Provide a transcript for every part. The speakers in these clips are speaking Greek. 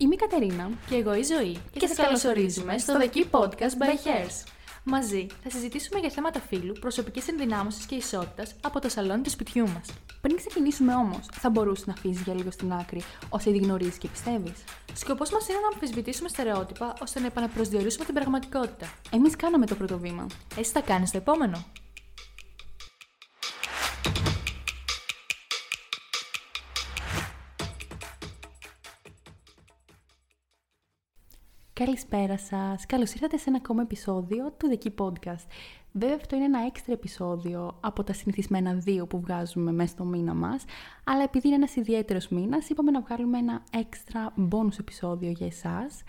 Είμαι η Κατερίνα Και εγώ η Ζωή. και, σας καλωσορίζουμε στο The Key Podcast by Hairs. Μαζί θα συζητήσουμε για θέματα φύλου, προσωπικής ενδυνάμωσης και ισότητας από το σαλόνι του σπιτιού μας. Πριν ξεκινήσουμε όμως, θα μπορούσε να αφήσεις για λίγο στην άκρη όσα ήδη γνωρίζεις και πιστεύεις. Σκοπός μας είναι να αμφισβητήσουμε στερεότυπα ώστε να επαναπροσδιορίσουμε την πραγματικότητα. Εμείς κάναμε το πρώτο βήμα. Εσύ θα κάνεις το επόμενο. Καλησπέρα σας. Καλώς ήρθατε σε ένα ακόμα επεισόδιο του The Key Podcast. Βέβαια αυτό είναι ένα έξτρα επεισόδιο από τα συνηθισμένα δύο που βγάζουμε μέσα στο μήνα μας, αλλά επειδή είναι ένας ιδιαίτερος μήνας, είπαμε να βγάλουμε ένα έξτρα bonus επεισόδιο για εσάς.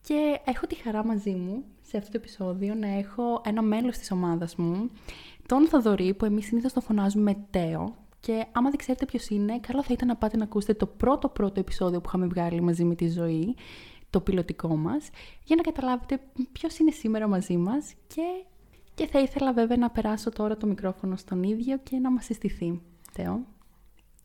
Και έχω τη χαρά μαζί μου σε αυτό το επεισόδιο να έχω ένα μέλος της ομάδας μου, τον Θοδωρή, που εμείς συνήθως το φωνάζουμε Τέο. Και άμα δεν ξέρετε ποιος είναι, καλό θα ήταν να πάτε να ακούσετε το πρώτο πρώτο επεισόδιο που είχαμε βγάλει μαζί με τη ζωή, το πιλωτικό μας, για να καταλάβετε ποιος είναι σήμερα μαζί μας και, και θα ήθελα βέβαια να περάσω τώρα το μικρόφωνο στον ίδιο και να μας συστηθεί. Τέο.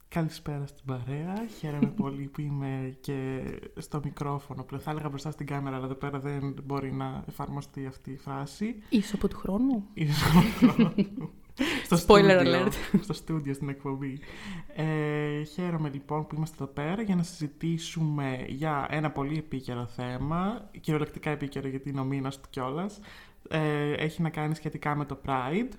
Καλησπέρα στην παρέα. Χαίρομαι πολύ που είμαι και στο μικρόφωνο. Πλέον θα έλεγα μπροστά στην κάμερα, αλλά εδώ πέρα δεν μπορεί να εφαρμοστεί αυτή η φράση. Ίσο από του χρόνου. Ίσως από χρόνο. στο Spoiler στούντιο, alert. Στο στούντιο στην εκπομπή. Ε, χαίρομαι λοιπόν που είμαστε εδώ πέρα για να συζητήσουμε για ένα πολύ επίκαιρο θέμα. Κυριολεκτικά επίκαιρο γιατί είναι ο μήνας του κιόλας. Ε, έχει να κάνει σχετικά με το Pride.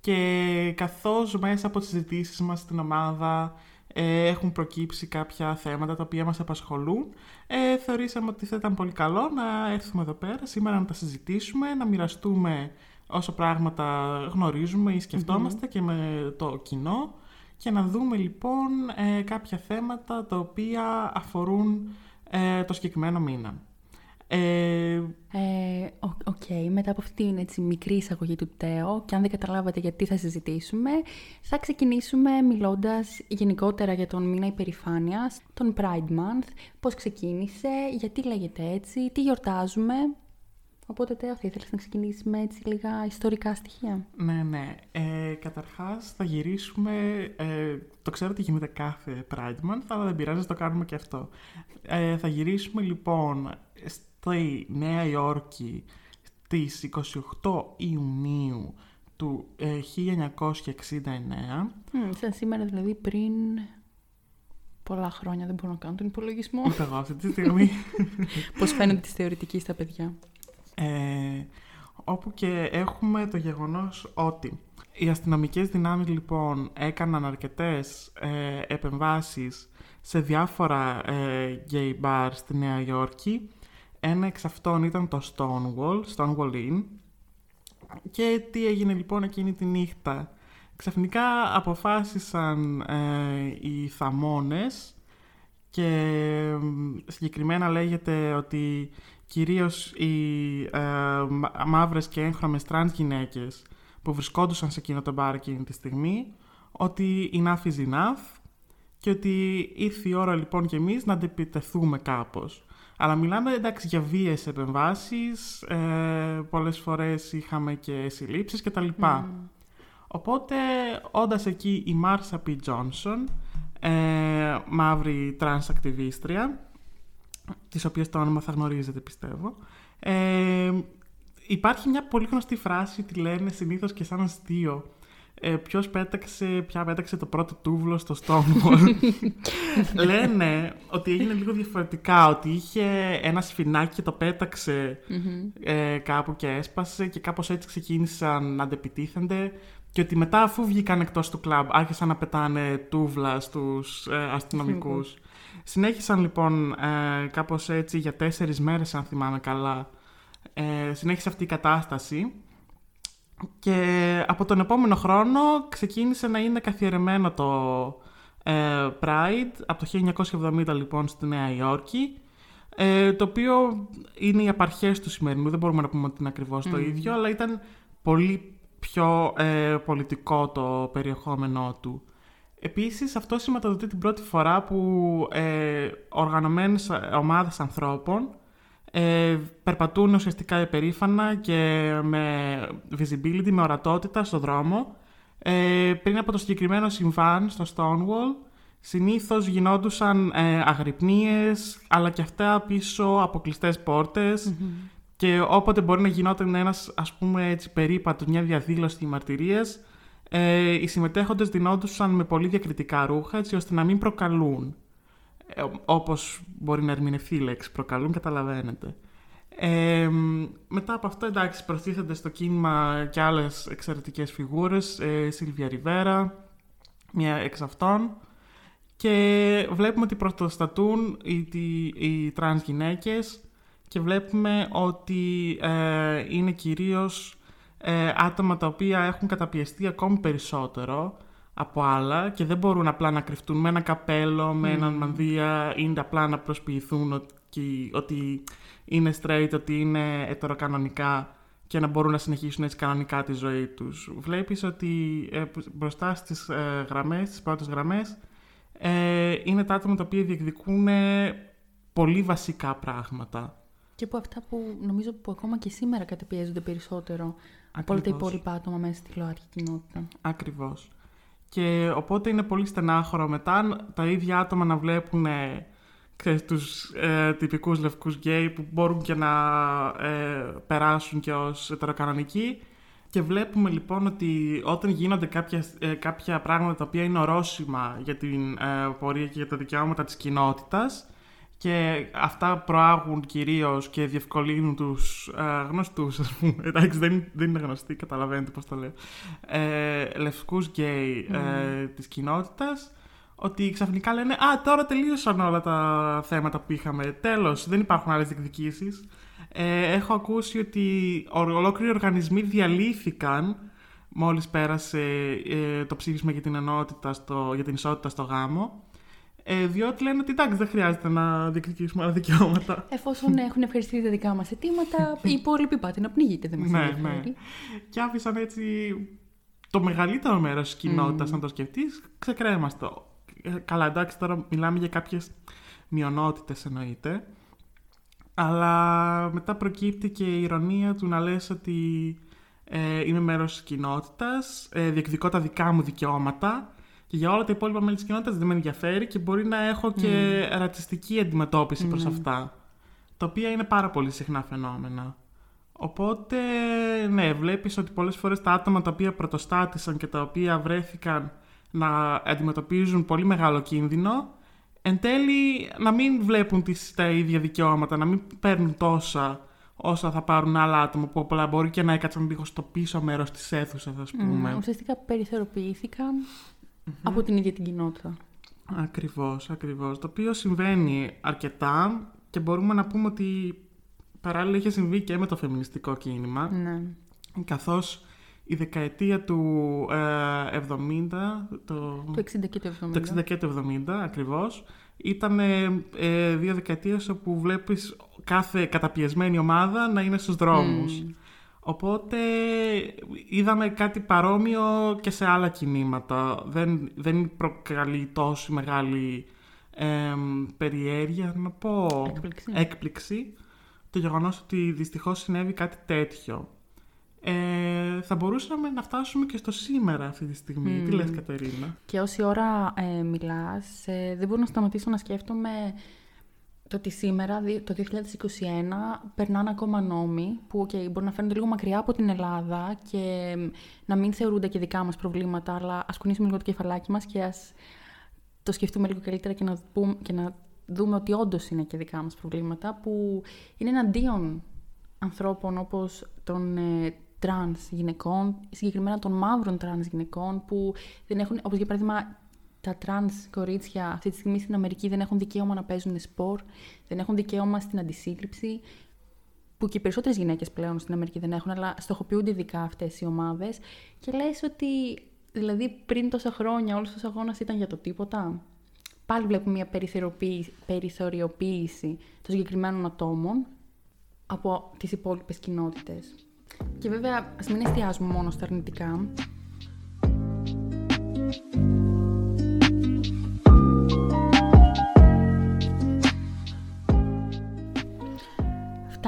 Και καθώς μέσα από τις συζητήσεις μας στην ομάδα ε, έχουν προκύψει κάποια θέματα τα οποία μας απασχολούν, ε, θεωρήσαμε ότι θα ήταν πολύ καλό να έρθουμε εδώ πέρα σήμερα να τα συζητήσουμε, να μοιραστούμε όσο πράγματα γνωρίζουμε ή σκεφτόμαστε και με το κοινό και να δούμε λοιπόν ε, κάποια θέματα τα οποία αφορούν ε, το συγκεκριμένο μήνα. Ε, Ε, ο- Οκέι, μετά από αυτή την έτσι, μικρή εισαγωγή του Τέο και αν δεν καταλάβατε γιατί θα συζητήσουμε, θα ξεκινήσουμε μιλώντας γενικότερα για τον μήνα υπερηφάνειας, τον Pride Month, πώς ξεκίνησε, γιατί λέγεται έτσι, τι γιορτάζουμε. Οπότε Τέο, θα ήθελες να ξεκινήσεις με έτσι λίγα ιστορικά στοιχεία; Ναι, ναι. Ε, καταρχάς θα γυρίσουμε, ε, το ξέρω ότι γίνεται κάθε Pride Month, αλλά δεν πειράζει, το κάνουμε και αυτό. Ε, θα γυρίσουμε λοιπόν στη Νέα Υόρκη στις 28 Ιουνίου του ε, 1969. Μμ, σαν σήμερα δηλαδή πριν πολλά χρόνια δεν μπορώ να κάνω τον υπολογισμό. Ούτε εγώ αυτή τη στιγμή. πώς φαίνεται της θεωρητικής στα παιδιά; Ε, όπου και έχουμε το γεγονός ότι οι αστυνομικές δυνάμεις λοιπόν έκαναν αρκετές ε, επεμβάσεις σε διάφορα ε, gay bars στη Νέα Υόρκη. Ένα εξ αυτών ήταν το Stonewall, Stonewall Inn. Και τι έγινε λοιπόν εκείνη τη νύχτα. Ξαφνικά αποφάσισαν ε, οι θαμώνες και μ, συγκεκριμένα λέγεται ότι κυρίως οι ε, μα- μαύρες και έγχρωμες τρανς γυναίκες που βρισκόντουσαν σε εκείνο το μπαρ εκείνη τη στιγμή ότι enough is enough και ότι ήρθε η ώρα λοιπόν και εμείς να αντεπιτεθούμε κάπως. Αλλά μιλάμε εντάξει για βίες επεμβάσεις, ε, πολλές φορές είχαμε και συλλήψεις και τα λοιπά. Οπότε, όντας εκεί η Μάρσα Πι Τζόνσον, ε, μαύρη τρανς ακτιβίστρια, τις οποίες το όνομα θα γνωρίζετε πιστεύω, ε, υπάρχει μια πολύ γνωστή φράση, τη λένε συνήθως και σαν αστείο, ε, ποιος πέταξε, ποια πέταξε το πρώτο τούβλο στο Stonewall. Λένε ότι έγινε λίγο διαφορετικά, ότι είχε ένα σφινάκι και το πέταξε ε, κάπου και έσπασε και κάπως έτσι ξεκίνησαν να αντεπιτίθενται και ότι μετά αφού βγήκαν εκτός του κλαμπ άρχισαν να πετάνε τούβλα στους ε, αστυνομικούς. Συνέχισαν λοιπόν ε, κάπως έτσι για τέσσερις μέρες αν θυμάμαι καλά. Ε, συνέχισε αυτή η κατάσταση και από τον επόμενο χρόνο ξεκίνησε να είναι καθιερεμένο το ε, Pride από το 1970 λοιπόν στη Νέα Υόρκη ε, το οποίο είναι οι απαρχές του σημερινού, δεν μπορούμε να πούμε ότι είναι ακριβώς το ίδιο, αλλά ήταν πολύ πιο ε, πολιτικό το περιεχόμενό του. Επίσης αυτό σηματοδοτεί την πρώτη φορά που ε, οργανωμένες ομάδες ανθρώπων ε, περπατούν ουσιαστικά υπερήφανα και με visibility, με ορατότητα στο δρόμο. Ε, πριν από το συγκεκριμένο συμβάν στο Stonewall συνήθως γινόντουσαν ε, αγρυπνίες, αλλά και αυτά πίσω από κλειστές πόρτες και όποτε μπορεί να γινόταν ένας, ας πούμε, έτσι, περίπατος, μια διαδήλωση μαρτυρίες, ε, οι συμμετέχοντες ντυνόντουσαν με πολύ διακριτικά ρούχα, έτσι ώστε να μην προκαλούν. Ε, όπως μπορεί να ερμηνευτεί η λέξη προκαλούν, καταλαβαίνετε. Ε, μετά από αυτό, εντάξει, προστίθενται στο κίνημα και άλλες εξαιρετικές φιγούρες, ε, Σίλβια Ριβέρα, μία εξ αυτών, και βλέπουμε ότι πρωτοστατούν οι, οι, οι τρανς γυναίκες και βλέπουμε ότι ε, είναι κυρίως ε, άτομα τα οποία έχουν καταπιεστεί ακόμη περισσότερο από άλλα και δεν μπορούν απλά να κρυφτούν με ένα καπέλο, με έναν μανδύα ή απλά να προσποιηθούν ότι, ότι είναι straight, ότι είναι ετεροκανονικά και να μπορούν να συνεχίσουν έτσι κανονικά τη ζωή τους. Βλέπεις ότι ε, μπροστά στις ε, γραμμές, στις πρώτες γραμμές, ε, είναι τα άτομα τα οποία διεκδικούν πολύ βασικά πράγματα. Και από αυτά που νομίζω που ακόμα και σήμερα κατεπιέζονται περισσότερο από όλα τα υπόλοιπα άτομα μέσα στη τηλεόραση κοινότητα. Ακριβώς. Και οπότε είναι πολύ στενάχωρο μετά τα ίδια άτομα να βλέπουν ξέρεις, τους ε, τυπικούς λευκούς γκέι που μπορούν και να ε, περάσουν και ως ετεροκανονικοί και βλέπουμε λοιπόν ότι όταν γίνονται κάποια, ε, κάποια πράγματα τα οποία είναι ορόσημα για την ε, πορεία και για τα δικαιώματα της κοινότητας και αυτά προάγουν κυρίως και διευκολύνουν τους ε, γνωστούς, ας πούμε, εντάξει δεν, δεν είναι γνωστοί, καταλαβαίνετε πώς το λέω, ε, λευκούς γκέι ε, της κοινότητας, ότι ξαφνικά λένε «Α, τώρα τελείωσαν όλα τα θέματα που είχαμε, τέλος, δεν υπάρχουν άλλες διεκδικήσεις». Ε, έχω ακούσει ότι ολόκληροι οργανισμοί διαλύθηκαν μόλις πέρασε ε, το ψήφισμα για την, ενότητα στο, για την ισότητα στο γάμο. Ε, διότι λένε ότι εντάξει, δεν χρειάζεται να διεκδικήσουμε άλλα δικαιώματα. Εφόσον έχουν ευχαριστεί τα δικά μας αιτήματα, οι υπόλοιποι πάτε να πνιγείτε, δεν μας ναι, ναι. Και άφησαν έτσι το μεγαλύτερο μέρος της κοινότητας, mm. να το σκεφτεί, ξεκρέμαστο. Ε, καλά, εντάξει, τώρα μιλάμε για κάποιες μειονότητες εννοείται. Αλλά μετά προκύπτει και η ηρωνία του να λες ότι ε, είμαι μέρος της κοινότητας, ε, διεκδικώ τα δικά μου δικαιώματα και για όλα τα υπόλοιπα μέλη της κοινότητας δεν με ενδιαφέρει και μπορεί να έχω και mm. ρατσιστική αντιμετώπιση προς mm. αυτά, τα οποία είναι πάρα πολύ συχνά φαινόμενα. Οπότε, ναι, βλέπεις ότι πολλές φορές τα άτομα τα οποία πρωτοστάτησαν και τα οποία βρέθηκαν να αντιμετωπίζουν πολύ μεγάλο κίνδυνο, εν τέλει να μην βλέπουν τις, τα ίδια δικαιώματα, να μην παίρνουν τόσα όσα θα πάρουν άλλα άτομα που απλά μπορεί και να έκατσαν λίγο στο πίσω μέρος της αίθουσας, ας πούμε. Mm, ουσιαστικά από την ίδια την κοινότητα. Ακριβώς, ακριβώς. Το οποίο συμβαίνει αρκετά και μπορούμε να πούμε ότι παράλληλα είχε συμβεί και με το φεμινιστικό κίνημα. Ναι. Καθώς η δεκαετία του ε, 70, το, το 60 και το 70, το 60 και το 70 ακριβώς, ήταν ε, δύο δεκαετίες όπου βλέπεις κάθε καταπιεσμένη ομάδα να είναι στους δρόμους. Οπότε είδαμε κάτι παρόμοιο και σε άλλα κινήματα. Δεν, δεν προκαλεί τόσο μεγάλη ε, περιέργεια, να πω, έκπληξη. έκπληξη το γεγονός ότι δυστυχώς συνέβη κάτι τέτοιο. Ε, θα μπορούσαμε να φτάσουμε και στο σήμερα αυτή τη στιγμή. Τι λες Κατερίνα; Και όση ώρα ε, μιλάς, ε, δεν μπορώ να σταματήσω να σκέφτομαι το ότι σήμερα, το 2021, περνάνε ακόμα νόμοι που okay, μπορεί να φαίνονται λίγο μακριά από την Ελλάδα και να μην θεωρούνται και δικά μας προβλήματα, αλλά ας κουνήσουμε λίγο το κεφαλάκι μας και ας το σκεφτούμε λίγο καλύτερα και να, πούμε, και να δούμε ότι όντως είναι και δικά μας προβλήματα, που είναι εναντίον ανθρώπων όπως των ε, τρανς γυναικών, συγκεκριμένα των μαύρων τρανς γυναικών, που δεν έχουν, όπως για παράδειγμα τα τρανς κορίτσια αυτή τη στιγμή στην Αμερική δεν έχουν δικαίωμα να παίζουν σπορ, δεν έχουν δικαίωμα στην αντισύλληψη, που και οι περισσότερες γυναίκες πλέον στην Αμερική δεν έχουν, αλλά στοχοποιούνται ειδικά αυτές οι ομάδες. Και λες ότι, δηλαδή, πριν τόσα χρόνια όλος ο αγώνας ήταν για το τίποτα; Πάλι βλέπουμε μια περιθωριοποίηση των συγκεκριμένων ατόμων από τις υπόλοιπες κοινότητες. Και βέβαια, ας μην εστιάζουμε μόνο στα αρνητικά.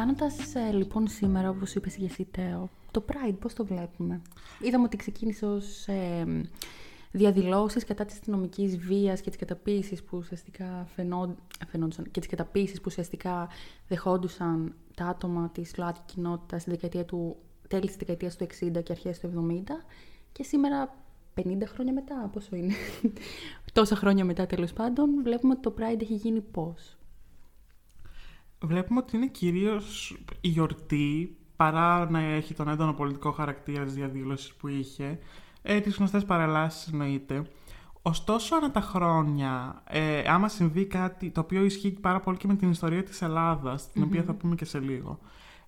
Φτάνοντας ε, λοιπόν σήμερα, όπως είπες και εσύ Τέο, το Pride πώς το βλέπουμε; Είδαμε ότι ξεκίνησε ως ε, διαδηλώσεις κατά της αστυνομικής βίας και της καταποίησης που ουσιαστικά φαινόντουσαν και τις καταποίησεις που ουσιαστικά δεχόντουσαν τα άτομα της ΛΟΑΤΚΙ κοινότητας στη δεκαετία του, τέλη της δεκαετίας του 60 και αρχές του 70 και σήμερα 50 χρόνια μετά, πόσο είναι, τόσα χρόνια μετά τέλος πάντων, βλέπουμε ότι το Pride έχει γίνει πώς; Βλέπουμε ότι είναι κυρίως η γιορτή, παρά να έχει τον έντονο πολιτικό χαρακτήρα της διαδήλωσης που είχε, ε, τις γνωστές παρελάσεις εννοείται. Ωστόσο, ανά τα χρόνια, ε, άμα συμβεί κάτι το οποίο ισχύει πάρα πολύ και με την ιστορία της Ελλάδας, την οποία θα πούμε και σε λίγο,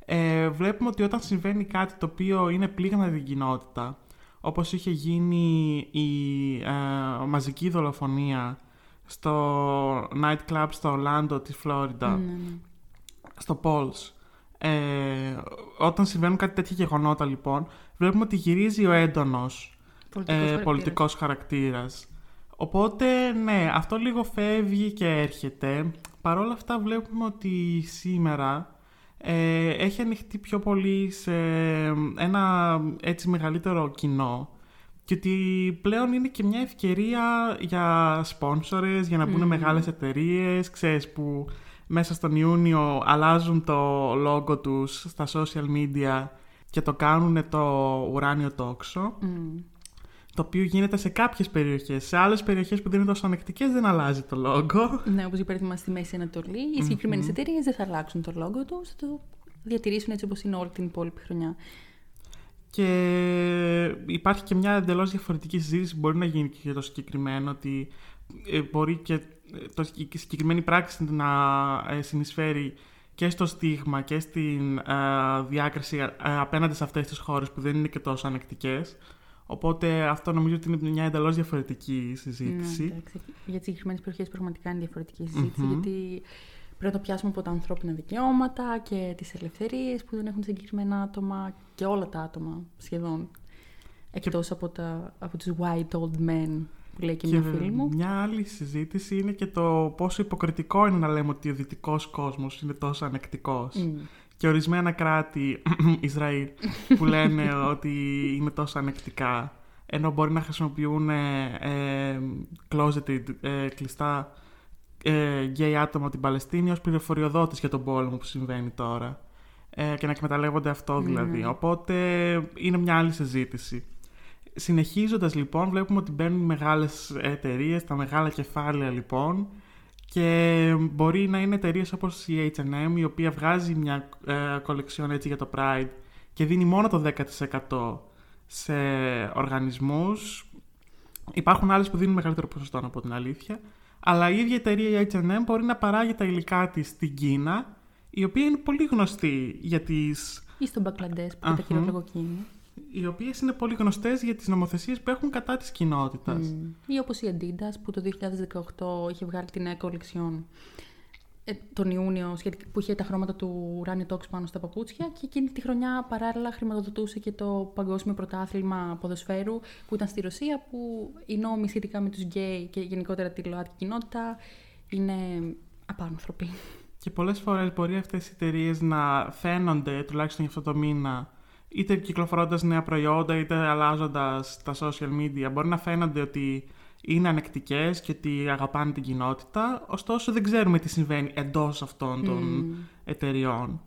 ε, βλέπουμε ότι όταν συμβαίνει κάτι το οποίο είναι πλήγμα την κοινότητα, όπως είχε γίνει η ε, μαζική δολοφονία στο nightclub στο Ορλάντο της Φλόριντα, στο Pauls. Ε, όταν συμβαίνουν κάτι τέτοια γεγονότα λοιπόν, βλέπουμε ότι γυρίζει ο έντονος πολιτικός, ε, χαρακτήρας. Οπότε ναι, αυτό λίγο φεύγει και έρχεται. Παρ' όλα αυτά βλέπουμε ότι σήμερα ε, έχει ανοιχτεί πιο πολύ σε ένα έτσι μεγαλύτερο κοινό και ότι πλέον είναι και μια ευκαιρία για σπόνσορες, για να μπουν mm. μεγάλες εταιρείες, ξέρεις που μέσα στον Ιούνιο αλλάζουν το λόγο τους στα social media και το κάνουν το ουράνιο τόξο. Το οποίο γίνεται σε κάποιες περιοχές. Σε άλλες περιοχές που δεν είναι τόσο ανεκτικές δεν αλλάζει το λόγο. Ναι, όπως για παράδειγμα στη Μέση Ανατολή. Οι συγκεκριμένες εταιρείες δεν θα αλλάξουν το λόγο τους, θα το διατηρήσουν έτσι όπως είναι όλη την υπόλοιπη χρονιά. Και υπάρχει και μια εντελώς διαφορετική συζήτηση που μπορεί να γίνει και για το συγκεκριμένο, ότι ε, μπορεί και το, η συγκεκριμένη πράξη να ε, συνεισφέρει και στο στίγμα και στην ε, διάκριση ε, απέναντι σε αυτές τις χώρες που δεν είναι και τόσο ανεκτικές. Οπότε αυτό νομίζω ότι είναι μια εντελώς διαφορετική συζήτηση. Ναι, για τις συγκεκριμένες περιοχές πραγματικά είναι διαφορετική γιατί πρέπει να το πιάσουμε από τα ανθρώπινα δικαιώματα και τις ελευθερίες που δεν έχουν συγκεκριμένα άτομα και όλα τα άτομα σχεδόν. Εκτός από, τα, από τους white old men που λέει και, και μια φίλη μου. Μια άλλη συζήτηση είναι και το πόσο υποκριτικό είναι να λέμε ότι ο δυτικός κόσμος είναι τόσο ανεκτικός. Και ορισμένα κράτη, Ισραήλ, που λένε ότι είναι τόσο ανεκτικά, ενώ μπορεί να χρησιμοποιούν ε, ε closeted, ε, κλειστά ε, γκέι άτομα την Παλαιστίνη ως πληροφοριοδότης για τον πόλεμο που συμβαίνει τώρα. Ε, και να εκμεταλλεύονται αυτό δηλαδή. Οπότε είναι μια άλλη συζήτηση. Συνεχίζοντας λοιπόν βλέπουμε ότι μπαίνουν μεγάλες εταιρείες, τα μεγάλα κεφάλαια λοιπόν και μπορεί να είναι εταιρείες όπως η H&M η οποία βγάζει μια ε, έτσι για το Pride και δίνει μόνο το 10% σε οργανισμούς. Υπάρχουν άλλες που δίνουν μεγαλύτερο ποσοστό από την αλήθεια. Αλλά η ίδια εταιρεία η H&M μπορεί να παράγει τα υλικά της στην Κίνα η οποία είναι πολύ γνωστή για τις... Ή στον Μπαγκλαντές που είναι τα οι οποίες είναι πολύ γνωστές για τις νομοθεσίες που έχουν κατά της κοινότητας. Mm. Ή όπως η Adidas που το 2018 είχε βγάλει την νέα κολεξιόν ε, τον Ιούνιο που είχε τα χρώματα του Ουράνιου Τόξ πάνω στα παπούτσια και εκείνη τη χρονιά παράλληλα χρηματοδοτούσε και το Παγκόσμιο Πρωτάθλημα Ποδοσφαίρου που ήταν στη Ρωσία που οι νόμοι σχετικά με τους γκέι και γενικότερα τη ΛΟΑΤΚΙ κοινότητα είναι απάνθρωποι. Και πολλές φορές μπορεί αυτές οι εταιρείες να φαίνονται, τουλάχιστον για αυτό το μήνα, είτε κυκλοφορώντας νέα προϊόντα, είτε αλλάζοντας τα social media, μπορεί να φαίνονται ότι είναι ανεκτικές και ότι αγαπάνε την κοινότητα. Ωστόσο, δεν ξέρουμε τι συμβαίνει εντός αυτών των mm. εταιριών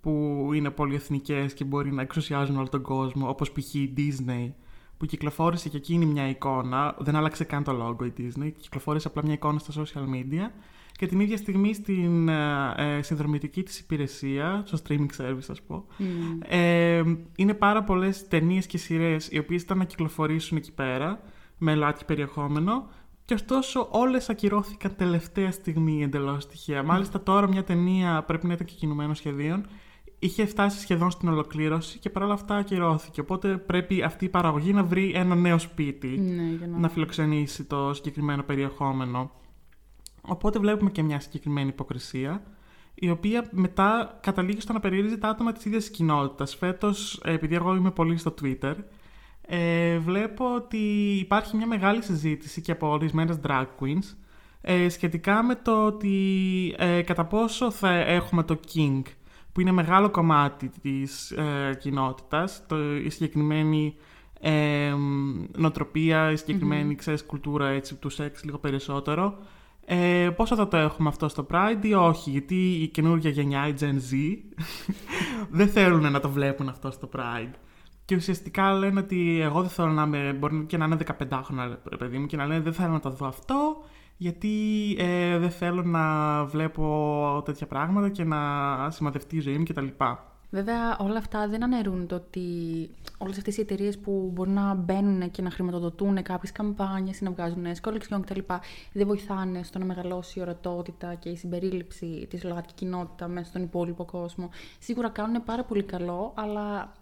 που είναι πολυεθνικές και μπορεί να εξουσιάζουν όλο τον κόσμο, όπως π.χ. η Disney, που κυκλοφόρησε και εκείνη μια εικόνα, δεν άλλαξε καν το logo η Disney, κυκλοφόρησε απλά μια εικόνα στα social media και την ίδια στιγμή στην ε, ε, συνδρομητική της υπηρεσία, στο streaming service ας πω, mm. ε, είναι πάρα πολλές ταινίες και σειρές οι οποίες ήταν να κυκλοφορήσουν εκεί πέρα με λάθη περιεχόμενο και ωστόσο όλες ακυρώθηκαν τελευταία στιγμή εντελώς τυχαία. Mm. Μάλιστα τώρα μια ταινία πρέπει να ήταν και κινουμένο σχεδίων. Είχε φτάσει σχεδόν στην ολοκλήρωση και παρόλα αυτά ακυρώθηκε. Οπότε πρέπει αυτή η παραγωγή να βρει ένα νέο σπίτι ναι, να... να φιλοξενήσει το συγκεκριμένο περιεχόμενο. Οπότε βλέπουμε και μια συγκεκριμένη υποκρισία, η οποία μετά καταλήγει στο να περιορίζει τα άτομα της ίδιας κοινότητας. Φέτος, επειδή εγώ είμαι πολύ στο Twitter, ε, βλέπω ότι υπάρχει μια μεγάλη συζήτηση και από ορισμένες drag queens ε, σχετικά με το ότι ε, κατά πόσο θα έχουμε το King, που είναι μεγάλο κομμάτι της ε, κοινότητας, το, η συγκεκριμένη ε, νοοτροπία, η συγκεκριμένη mm ξέρεις, κουλτούρα έτσι, του σεξ λίγο περισσότερο. Ε, πόσο θα το έχουμε αυτό στο Pride ή όχι, γιατί η καινούργια γενιά, η Gen Z, δεν θέλουν να το βλέπουν αυτό στο Pride. Και ουσιαστικά λένε ότι εγώ δεν θέλω να είμαι, μπορεί και να είναι 15 χρόνια, παιδί μου, και να λένε δεν θέλω να το δω αυτό, γιατί ε, δεν θέλω να βλέπω τέτοια πράγματα και να σημαδευτεί η ζωή μου κτλ. Βέβαια, όλα αυτά δεν αναιρούν το ότι όλες αυτές οι εταιρείες που μπορεί να μπαίνουν και να χρηματοδοτούν κάποιες καμπάνιες ή να βγάζουν σκόλεξιόν κτλ. δεν βοηθάνε στο να μεγαλώσει η ορατότητα και η συμπερίληψη της ΛΟΑΤΚΙ κοινότητας μέσα στον υπόλοιπο κόσμο. Σίγουρα κάνουν πάρα πολύ καλό, αλλά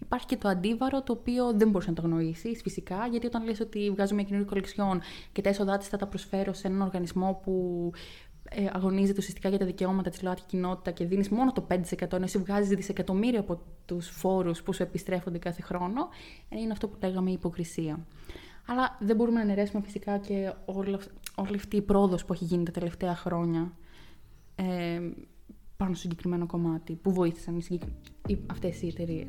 υπάρχει και το αντίβαρο το οποίο δεν μπορείς να το γνωρίσει φυσικά, γιατί όταν λες ότι βγάζουμε μια καινούργια κολεξιόν και τα έσοδά της θα τα προσφέρω σε έναν οργανισμό που ε, αγωνίζεται ουσιαστικά για τα δικαιώματα της ΛΟΑΤΚΙ κοινότητα και δίνεις μόνο το 5% ενώ εσύ βγάζεις δισεκατομμύρια από τους φόρους που σου επιστρέφονται κάθε χρόνο, ε, είναι αυτό που λέγαμε η υποκρισία. Αλλά δεν μπορούμε να αναιρέσουμε φυσικά και όλη, όλη αυτή η πρόοδος που έχει γίνει τα τελευταία χρόνια ε, πάνω στο συγκεκριμένο κομμάτι που βοήθησαν οι, αυτές οι εταιρείες.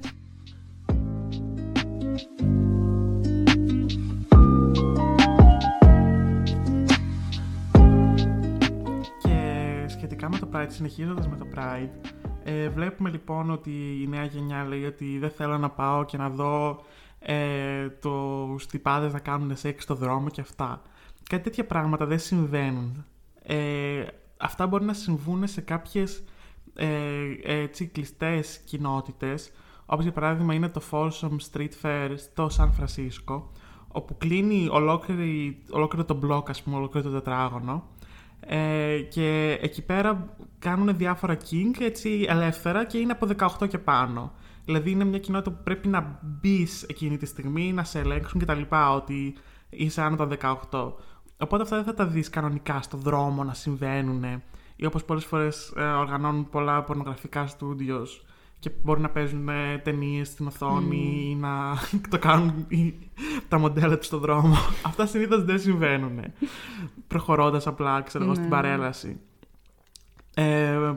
Με το Pride, συνεχίζοντας με το Pride, ε, βλέπουμε λοιπόν ότι η νέα γενιά λέει ότι δεν θέλω να πάω και να δω ε, τους τυπάδες να κάνουν σεξ στο δρόμο και αυτά. Κάτι τέτοια πράγματα δεν συμβαίνουν. Ε, αυτά μπορεί να συμβούν σε κάποιες ε, έτσι, κλειστές κοινότητες, όπως για παράδειγμα είναι το Folsom Street Fair στο Σαν Φρανσίσκο, όπου κλείνει ολόκληρο το μπλοκ, ας πούμε, ολόκληρο το τετράγωνο ε, και εκεί πέρα κάνουν διάφορα king έτσι ελεύθερα και είναι από 18 και πάνω. Δηλαδή είναι μια κοινότητα που πρέπει να μπεις εκείνη τη στιγμή, να σε ελέγξουν κτλ. Ότι είσαι άνω των 18. Οπότε αυτά δεν θα τα δεις κανονικά στο δρόμο να συμβαίνουν. Ή όπως πολλές φορές ε, οργανώνουν πολλά πορνογραφικά στούντιος και μπορεί να παίζουν ε, ταινίες στην οθόνη ή να το κάνουν τα μοντέλα τους στον δρόμο. Αυτά συνήθως δεν συμβαίνουν. Προχωρώντας απλά, ξέρω εγώ, στην ναι. παρέλαση. Ε,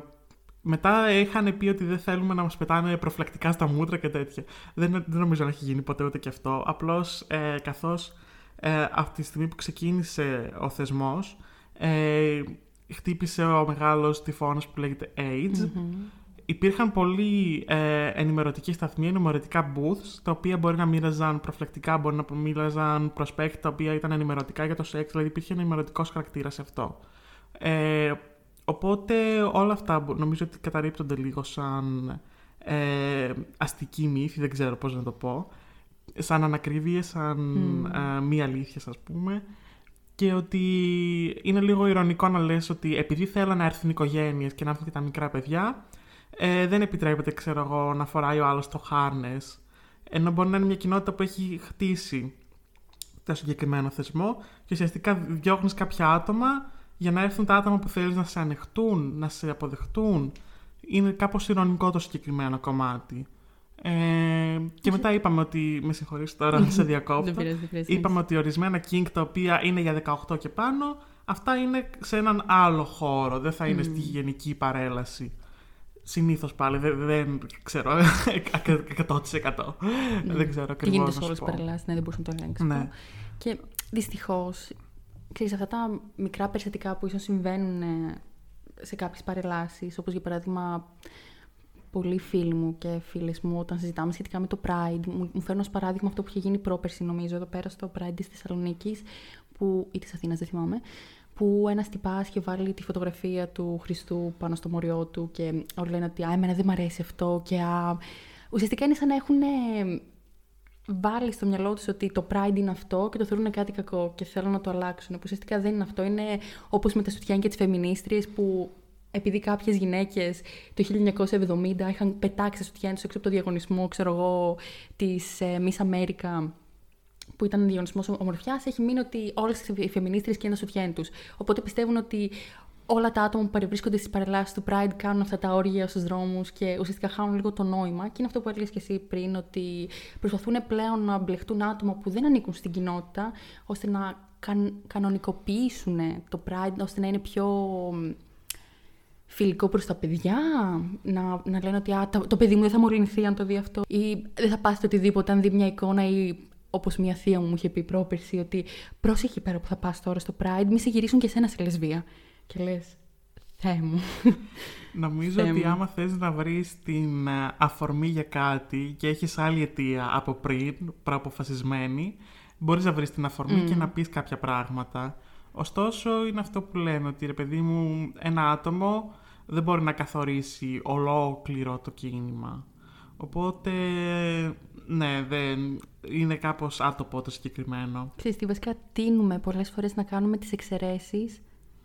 μετά είχαν πει ότι δεν θέλουμε να μας πετάνε προφυλακτικά στα μούτρα και τέτοια. Δεν, δεν νομίζω να έχει γίνει ποτέ ούτε και αυτό. Απλώς ε, καθώς ε, αυτή τη στιγμή που ξεκίνησε ο θεσμός, ε, χτύπησε ο μεγάλος τυφώνας που λέγεται AIDS υπήρχαν πολλοί ε, ενημερωτικοί σταθμοί, ενημερωτικά booths, τα οποία μπορεί να μοίραζαν προφλεκτικά, μπορεί να μοίραζαν προσπέκτη, τα οποία ήταν ενημερωτικά για το σεξ, δηλαδή υπήρχε ενημερωτικός χαρακτήρας σε αυτό. Ε, οπότε όλα αυτά νομίζω ότι καταρρύπτονται λίγο σαν ε, αστική μύθη, δεν ξέρω πώς να το πω, σαν ανακρίβειε, σαν mm. ε, μη αλήθεια ας πούμε, και ότι είναι λίγο ηρωνικό να λες ότι επειδή θέλω να έρθουν οικογένειες και να έρθουν και τα μικρά παιδιά, ε, δεν επιτρέπεται, ξέρω εγώ, να φοράει ο άλλος το χάρνε. Ενώ μπορεί να είναι μια κοινότητα που έχει χτίσει το συγκεκριμένο θεσμό και ουσιαστικά διώχνεις κάποια άτομα για να έρθουν τα άτομα που θέλεις να σε ανεχτούν, να σε αποδεχτούν. Είναι κάπως ηρωνικό το συγκεκριμένο κομμάτι. Ε, και μετά είπαμε ότι. Με συγχωρείς τώρα να σε διακόπτω. είπαμε ότι ορισμένα king τα οποία είναι για 18 και πάνω, αυτά είναι σε έναν άλλο χώρο. Δεν θα είναι στη γενική παρέλαση. Συνήθως πάλι, δεν, δεν ξέρω 100%. Ναι. Δεν ξέρω ακριβώ. Τι γίνεται σε όλες τις παρελάσεις, ναι, δεν μπορούσα να το ελέγξω. Ναι. Και δυστυχώς, ξέρεις, αυτά τα μικρά περιστατικά που ίσως συμβαίνουν ε, σε κάποιες παρελάσεις, όπως για παράδειγμα πολλοί φίλοι μου και φίλες μου όταν συζητάμε σχετικά με το Pride. Μου, φέρνω ως παράδειγμα αυτό που είχε γίνει πρόπερση, νομίζω, εδώ πέρα στο Pride της Θεσσαλονίκης, που, ή της Αθήνας, δεν θυμάμαι, που ένας τυπάς είχε βάλει τη φωτογραφία του Χριστού πάνω στο μοριό του και όλοι λένε ότι «Α, εμένα δεν μου αρέσει αυτό» και «Α...» Ουσιαστικά είναι σαν να έχουν βάλει στο μυαλό τους ότι το Pride είναι αυτό και το θεωρούν κάτι κακό και θέλουν να το αλλάξουν. Που ουσιαστικά δεν είναι αυτό. Είναι όπως με τα σουτιάν και τις φεμινίστριες που επειδή κάποιες γυναίκες το 1970 είχαν πετάξει τα σουτιάν τους έξω από το διαγωνισμό, ξέρω εγώ, της ε, Miss America που ήταν διαγωνισμό ομορφιάς, έχει μείνει ότι όλες οι φεμινίστρε και ένα σουτιέν τους. Οπότε πιστεύουν ότι όλα τα άτομα που παρευρίσκονται στις παρελάσεις του Pride κάνουν αυτά τα όργια στους δρόμους και ουσιαστικά χάνουν λίγο το νόημα. Και είναι αυτό που έλεγες και εσύ πριν, ότι προσπαθούν πλέον να μπλεχτούν άτομα που δεν ανήκουν στην κοινότητα, ώστε να καν, κανονικοποιήσουν το Pride, ώστε να είναι πιο φιλικό προς τα παιδιά, να, να λένε ότι το, το παιδί μου δεν θα μολυνθεί αν το δει αυτό, ή δεν θα πάθει οτιδήποτε αν δει μια εικόνα ή όπως μια θεία μου μου είχε πει πρόπερση, ότι πρόσεχε πέρα που θα πας τώρα στο Pride, μη σε γυρίσουν και εσένα σε λεσβία. Και λες, Θεέ μου. Νομίζω Θεέ ότι μου. άμα θες να βρεις την ε, αφορμή για κάτι και έχεις άλλη αιτία από πριν, προαποφασισμένη, μπορείς να βρεις την αφορμή και να πεις κάποια πράγματα. Ωστόσο, είναι αυτό που λένε, ότι ρε παιδί μου, ένα άτομο δεν μπορεί να καθορίσει ολόκληρο το κίνημα. Οπότε, ναι, δεν, είναι κάπως άτοπο το συγκεκριμένο. Ξέρεις τι, βασικά τίνουμε πολλές φορές να κάνουμε τις εξαιρέσεις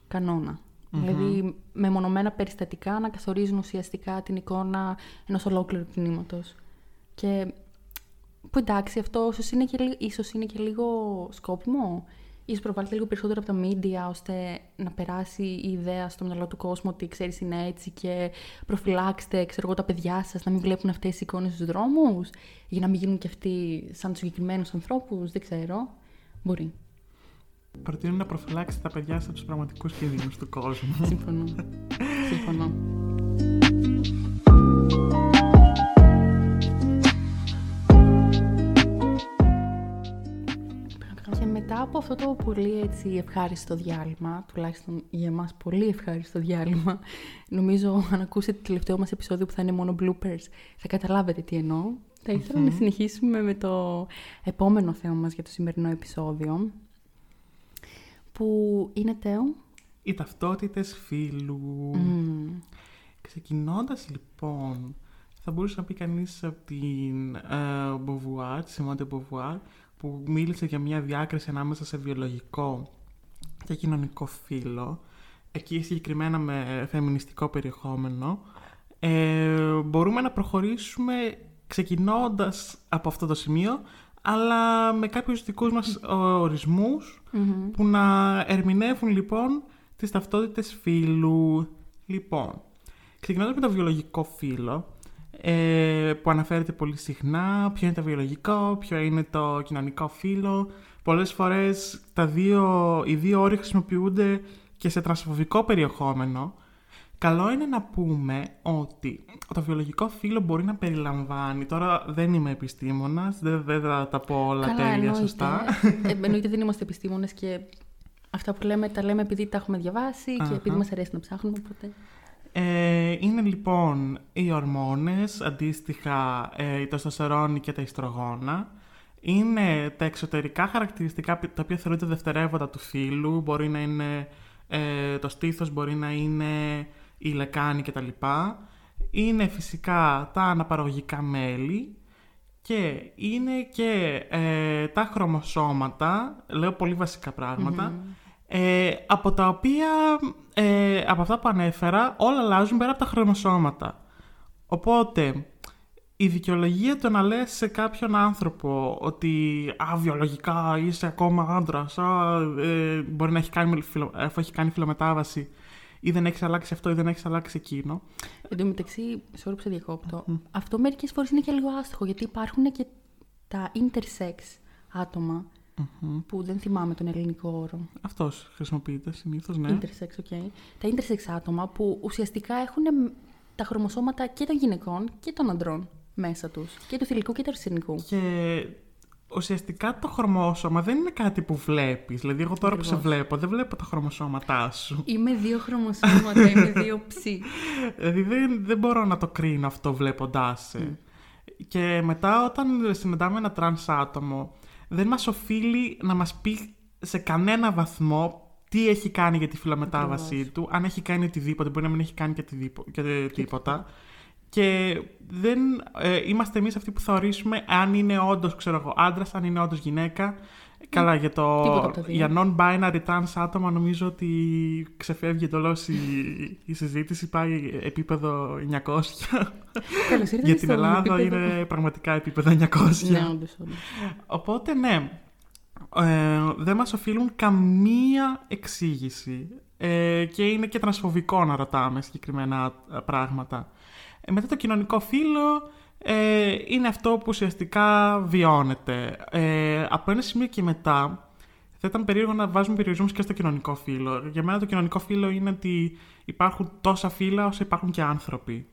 κανόνα. Δηλαδή, με μονομένα περιστατικά να καθορίζουν ουσιαστικά την εικόνα ενός ολόκληρου κινήματος. Και που εντάξει, αυτό ίσως είναι και, λι- ίσως είναι και λίγο σκόπιμο. Ίσως προβάλλεται λίγο περισσότερο από τα media, ώστε να περάσει η ιδέα στο μυαλό του κόσμου ότι ξέρεις είναι έτσι και προφυλάξτε, ξέρω εγώ, τα παιδιά σας να μην βλέπουν αυτές τις εικόνες στους δρόμους για να μην γίνουν και αυτοί σαν τους συγκεκριμένους ανθρώπους, δεν ξέρω. Μπορεί. Προτείνω να προφυλάξετε τα παιδιά σας από τους πραγματικούς κινδύνους του κόσμου. Συμφωνώ. Συμφωνώ. Αυτό το πολύ έτσι ευχάριστο διάλειμμα, τουλάχιστον για εμάς πολύ ευχάριστο διάλειμμα, νομίζω αν ακούσετε το τελευταίο μας επεισόδιο που θα είναι μόνο bloopers, θα καταλάβετε τι εννοώ. Θα ηθελα να συνεχίσουμε με το επόμενο θέμα μας για το σημερινό επεισόδιο, που είναι τέο. Οι ταυτότητες φίλου. Μμμ. Ξεκινώντας λοιπόν, θα μπορούσε να πει κανείς από την ε, Beauvoir, τη Simone de Beauvoir, που μίλησε για μια διάκριση ανάμεσα σε βιολογικό και κοινωνικό φύλλο, εκεί συγκεκριμένα με φεμινιστικό περιεχόμενο, ε, μπορούμε να προχωρήσουμε ξεκινώντας από αυτό το σημείο, αλλά με κάποιους δικούς μας ε, ορισμούς, Μμμ. που να ερμηνεύουν λοιπόν τις ταυτότητες φύλου. Λοιπόν, ξεκινώντας με το βιολογικό φύλο, ε, που αναφέρεται πολύ συχνά, ποιο είναι το βιολογικό, ποιο είναι το κοινωνικό φύλο. Πολλές φορές τα δύο, οι δύο όροι χρησιμοποιούνται και σε τρανσφοβικό περιεχόμενο. Καλό είναι να πούμε ότι το βιολογικό φύλο μπορεί να περιλαμβάνει, τώρα δεν είμαι επιστήμονας, δεν, δεν θα τα πω όλα Καλά, τέλεια εννοείται. σωστά. Ε, εννοείται δεν είμαστε επιστήμονες και αυτά που λέμε τα λέμε επειδή τα έχουμε διαβάσει και Αχα. επειδή μας αρέσει να ψάχνουμε. Οπότε... Ε, είναι λοιπόν οι ορμόνες, αντίστοιχα ε, η τεστοστερόνη και τα ιστρογόνα. Είναι τα εξωτερικά χαρακτηριστικά πι- τα οποία θεωρούνται δευτερεύοντα του φύλου. Μπορεί να είναι ε, το στήθος, μπορεί να είναι η λεκάνη κτλ. Είναι φυσικά τα αναπαραγωγικά μέλη και είναι και ε, τα χρωμοσώματα, λέω πολύ βασικά πράγματα, ε, από τα οποία, ε, από αυτά που ανέφερα, όλα αλλάζουν πέρα από τα χρωμοσώματα. Οπότε, η δικαιολογία το να λες σε κάποιον άνθρωπο ότι «Α, βιολογικά είσαι ακόμα άντρας, α, ε, μπορεί να έχει κάνει, φιλο- αφού έχει κάνει φιλομετάβαση ή δεν έχεις αλλάξει αυτό ή δεν έχεις αλλάξει εκείνο». Εν τω μεταξύ, sorry που σε διακόπτω, αυτό μερικές φορές είναι και λίγο άστοχο γιατί υπάρχουν και τα intersex ατομα που δεν θυμάμαι τον ελληνικό όρο. Αυτός χρησιμοποιείται συνήθως, ναι. Intersex, ok. Τα intersex άτομα που ουσιαστικά έχουν τα χρωμοσώματα και των γυναικών και των αντρών μέσα τους. Και του θηλυκού και του αρσενικού. Και ουσιαστικά το χρωμόσωμα δεν είναι κάτι που βλέπεις. Δηλαδή, εγώ τώρα που σε Ακριβώς. βλέπω, δεν βλέπω τα χρωμοσώματά σου. Είμαι δύο χρωμοσώματα, είμαι δύο ψι. Δηλαδή δεν, δεν μπορώ να το κρίνω αυτό βλέποντάς σε. Και μετά όταν συναντάμε ένα τρανς άτομο, δεν μας οφείλει να μας πει σε κανένα βαθμό τι έχει κάνει για τη φιλομετάβασή Ακριβώς. του, αν έχει κάνει οτιδήποτε, μπορεί να μην έχει κάνει και, τιδίπο- και τίποτα. Και δεν ε, είμαστε εμείς αυτοί που θα ορίσουμε αν είναι όντως άντρας, αν είναι όντως γυναίκα. Καλά, για, το, Τίποτα από τα δύο. για non-binary trans άτομα νομίζω ότι ξεφεύγει εντελώς η, η συζήτηση, πάει επίπεδο 900. Καλώς ήρθατε για την στο Ελλάδα επίπεδο- είναι πραγματικά επίπεδο 900. Ναι, όντως, όντως. Οπότε ναι, ε, δεν μας οφείλουν καμία εξήγηση ε, και είναι και τρανσφοβικό να ρωτάμε συγκεκριμένα ε, πράγματα. Ε, μετά το κοινωνικό φύλλο ε, είναι αυτό που ουσιαστικά βιώνεται. Ε, από ένα σημείο και μετά θα ήταν περίεργο να βάζουμε περιορισμούς και στο κοινωνικό φύλλο. Για μένα το κοινωνικό φύλλο είναι ότι υπάρχουν τόσα φύλλα όσο υπάρχουν και άνθρωποι.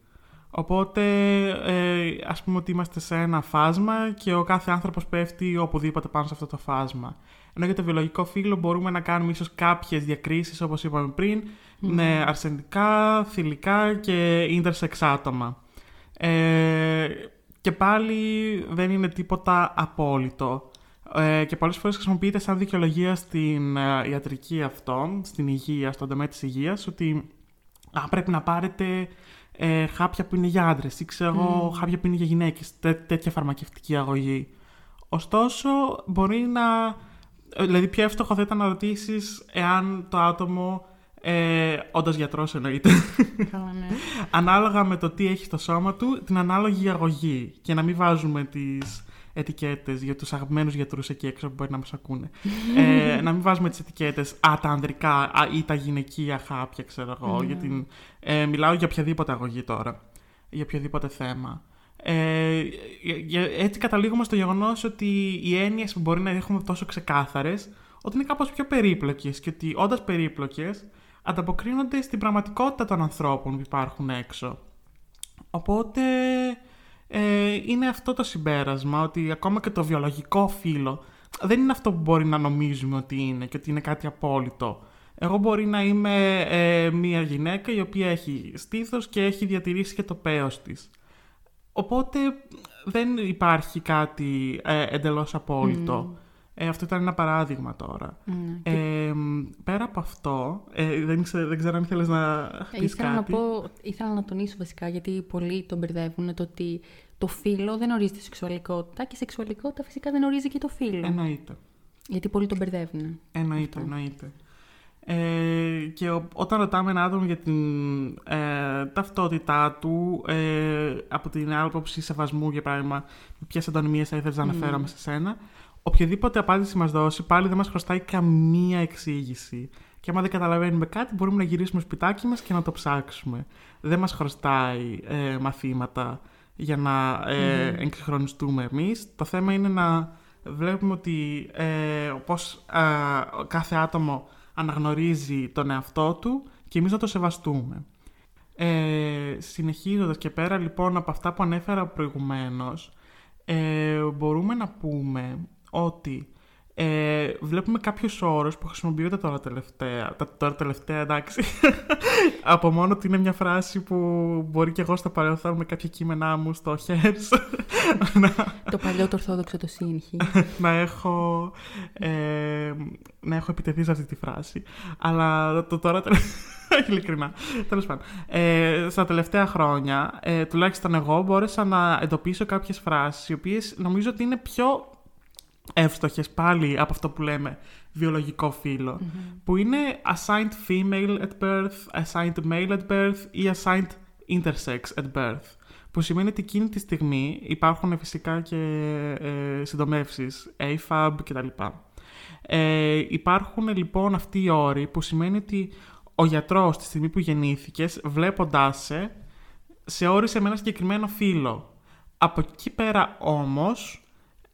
Οπότε, ε, ας πούμε ότι είμαστε σε ένα φάσμα και ο κάθε άνθρωπος πέφτει οπουδήποτε πάνω σε αυτό το φάσμα. Ενώ για το βιολογικό φύλλο μπορούμε να κάνουμε ίσως κάποιες διακρίσεις, όπως είπαμε πριν, με αρσενικά, θηλυκά και intersex άτομα. Ε, και πάλι δεν είναι τίποτα απόλυτο. Ε, και πολλές φορές χρησιμοποιείται σαν δικαιολογία στην ε, ιατρική αυτό, στην υγεία, στον τομέα της υγείας, ότι α, πρέπει να πάρετε ε, χάπια που είναι για άντρες ή ξέρω εγώ χάπια που είναι για γυναίκες, τέ, τέτοια φαρμακευτική αγωγή. Ωστόσο, μπορεί να... ε, Δηλαδή, πιο εύστοχο θα ήταν να ρωτήσεις εάν το άτομο, ε, όντως γιατρός εννοείται, Καλά, ναι. ανάλογα με το τι έχει στο σώμα του, την ανάλογη αγωγή. Και να μην βάζουμε τις ετικέτες για τους αγαπημένους γιατρούς εκεί έξω που μπορεί να μας ακούνε. ε, να μην βάζουμε τις ετικέτες «Α, τα ανδρικά α, ή τα γυναικεία χάπια», ξέρω εγώ. για την- ε, μιλάω για οποιαδήποτε αγωγή τώρα. Για οποιοδήποτε θέμα. Ε, για- για- έτσι καταλήγουμε στο γεγονός ότι οι έννοιες που μπορεί να έχουμε τόσο ξεκάθαρες ότι είναι κάπως πιο περίπλοκες και ότι όντας περίπλοκες ανταποκρίνονται στην πραγματικότητα των ανθρώπων που υπάρχουν έξω. Οπότε ε, είναι αυτό το συμπέρασμα ότι ακόμα και το βιολογικό φύλλο δεν είναι αυτό που μπορεί να νομίζουμε ότι είναι και ότι είναι κάτι απόλυτο. Εγώ μπορεί να είμαι ε, μια γυναίκα η οποία έχει στήθος και έχει διατηρήσει και το πέος της. Οπότε δεν υπάρχει κάτι ε, εντελώς απόλυτο. Ε, αυτό ήταν ένα παράδειγμα τώρα. Ναι. Ε, πέρα από αυτό, ε, δεν, ξέρω, δεν ξέρω αν ήθελες να Ε, πεις ήθελα, να κάτι. πω, ήθελα να τονίσω βασικά γιατί πολλοί τον μπερδεύουν το ότι το φύλλο δεν ορίζει τη σεξουαλικότητα και η σεξουαλικότητα φυσικά δεν ορίζει και το φύλλο. Εννοείται. Γιατί πολλοί τον μπερδεύουν. Εννοείται, εννοείται. Ε, και ο- όταν ρωτάμε ένα άτομο για την ε, ταυτότητά του, ε, από την άποψη σεβασμού, για παράδειγμα, με ποιες αντωνυμίες θα ήθελες να αναφέρομαι σε σένα, οποιαδήποτε απάντηση μας δώσει, πάλι δεν μας χρωστάει καμία εξήγηση. Και άμα δεν καταλαβαίνουμε κάτι, μπορούμε να γυρίσουμε σπιτάκι μας και να το ψάξουμε. Δεν μας χρωστάει ε, μαθήματα για να ε, εξυγχρονιστούμε εμείς. Το θέμα είναι να βλέπουμε ότι ε, πώς α, κάθε άτομο αναγνωρίζει τον εαυτό του και εμείς να το σεβαστούμε. Ε, συνεχίζοντας και πέρα λοιπόν από αυτά που ανέφερα προηγουμένως, ε, μπορούμε να πούμε ότι ε, βλέπουμε κάποιους όρους που χρησιμοποιούνται τώρα τελευταία, τα, τώρα τελευταία εντάξει, από μόνο ότι είναι μια φράση που μπορεί και εγώ στο παρελθόν με κάποια κείμενά μου στο χέρι το παλιό το ορθόδοξο το σύγχυ. να έχω, ε, να έχω επιτεθεί σε αυτή τη φράση. Αλλά το τώρα, τελε- ειλικρινά, τέλος πάντων. Ε, στα τελευταία χρόνια, ε, τουλάχιστον εγώ, μπόρεσα να εντοπίσω κάποιες φράσεις, οι οποίες νομίζω ότι είναι πιο εύστοχες πάλι από αυτό που λέμε βιολογικό φύλο, που είναι assigned female at birth, assigned male at birth ή assigned intersex at birth. Που σημαίνει ότι εκείνη τη στιγμή υπάρχουν φυσικά και ε, συντομεύσεις, AFAB κτλ. Ε, υπάρχουν λοιπόν αυτοί οι όροι που σημαίνει ότι ο γιατρός τη στιγμή που γεννήθηκες βλέποντάς σε, σε όρισε με ένα συγκεκριμένο φύλλο. Από εκεί πέρα όμως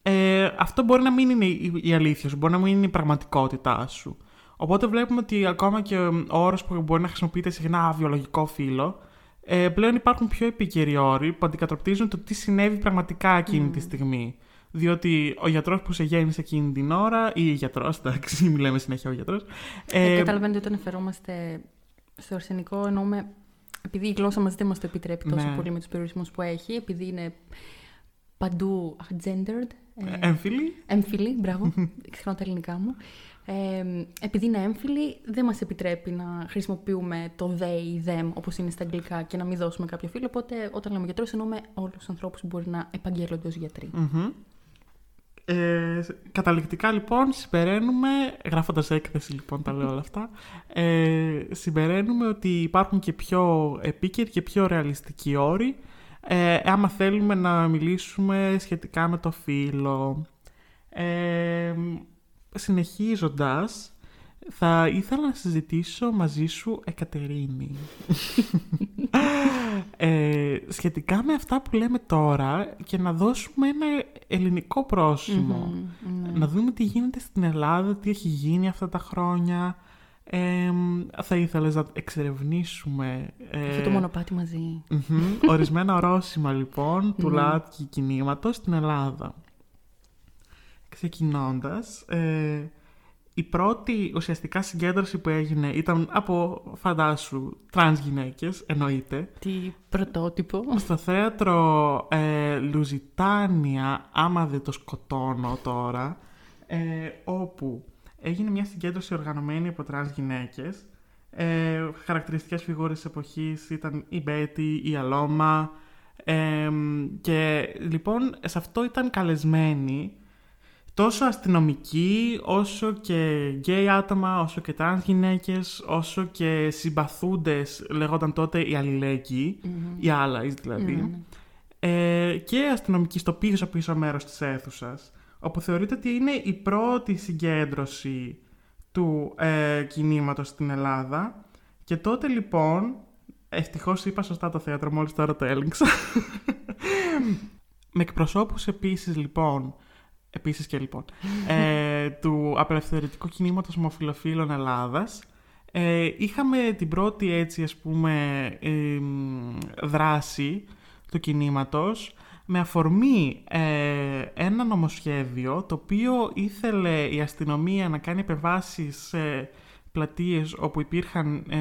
ε, αυτό μπορεί να μην είναι η, η αλήθεια σου, μπορεί να μην είναι η πραγματικότητά σου. Οπότε βλέπουμε ότι ακόμα και ο όρος που μπορεί να χρησιμοποιείται συχνά «Α, βιολογικό φύλλο, ε, πλέον υπάρχουν πιο επίκαιροι όροι που αντικατοπτρίζουν το τι συνέβη πραγματικά εκείνη τη στιγμή. Διότι ο γιατρός που σε γέννησε εκείνη την ώρα, ή η γιατρός, εντάξει, μιλάμε συνέχεια ο γιατρός. Ε, Ε, καταλαβαίνετε ότι όταν αναφερόμαστε στο αρσενικό εννοούμε επειδή η γλώσσα μας δεν μας το επιτρέπει τόσο Ναι. πολύ με τους περιορισμούς που έχει, επειδή είναι παντού gendered, ε, έμφυλοι. έμφυλη, μπράβο, ξεχνάω τα ελληνικά μου. Ε, επειδή είναι έμφυλη, δεν μας επιτρέπει να χρησιμοποιούμε το they ή them όπως είναι στα αγγλικά και να μην δώσουμε κάποιο φύλλο, οπότε όταν λέμε γιατρός εννοούμε όλους τους ανθρώπους που μπορεί να επαγγέλλονται ως γιατροί. Μμμ. Ε, καταληκτικά λοιπόν συμπεραίνουμε, γράφοντας έκθεση λοιπόν τα λέω όλα αυτά, ε, συμπεραίνουμε ότι υπάρχουν και πιο επίκαιροι και πιο ρεαλιστικοί όροι ε, άμα θέλουμε να μιλήσουμε σχετικά με το φύλλο. Ε, συνεχίζοντας, θα ήθελα να συζητήσω μαζί σου, Εκατερίνη, ε, σχετικά με αυτά που λέμε τώρα και να δώσουμε ένα ελληνικό πρόσημο. Μμμ, ναι. Να δούμε τι γίνεται στην Ελλάδα, τι έχει γίνει αυτά τα χρόνια, Ε, θα ήθελες να εξερευνήσουμε... Ε, Αυτό το μονοπάτι μαζί. ορισμένα ορόσημα λοιπόν του Ναι. ΛΟΑΤΚΙ κινήματος στην Ελλάδα. Ξεκινώντας, ε, η πρώτη ουσιαστικά συγκέντρωση που έγινε ήταν από, φαντάσου, τρανς γυναίκες, εννοείται, Τι πρωτότυπο. στο θέατρο ε, Λουζιτάνια, άμα δεν το σκοτώνω τώρα, ε, όπου έγινε μια συγκέντρωση οργανωμένη από τρανς γυναίκες. Ε, χαρακτηριστικές φιγούρες της εποχής ήταν η Μπέτη, η Αλώμα ε, και λοιπόν σε αυτό ήταν καλεσμένοι τόσο αστυνομικοί όσο και γκέι άτομα, όσο και τρανς γυναίκες, όσο και συμπαθούντες, λέγονταν τότε οι αλληλέγγυοι, οι allies δηλαδή, Ναι, ναι. ε, και αστυνομικοί στο πίσω πίσω μέρος της αίθουσας, όπου θεωρείται ότι είναι η πρώτη συγκέντρωση του ε, κινήματος στην Ελλάδα. Και τότε λοιπόν, ευτυχώς είπα σωστά το θέατρο, μόλις τώρα το έλεγξα, με εκπροσώπους επίσης λοιπόν, επίσης και λοιπόν, ε, του απελευθερωτικού κινήματος ομοφιλοφίλων Ελλάδας, ε, είχαμε την πρώτη έτσι ας πούμε ε, δράση του κινήματος με αφορμή ε, ένα νομοσχέδιο το οποίο ήθελε η αστυνομία να κάνει επεμβάσεις σε πλατείες όπου υπήρχαν ε,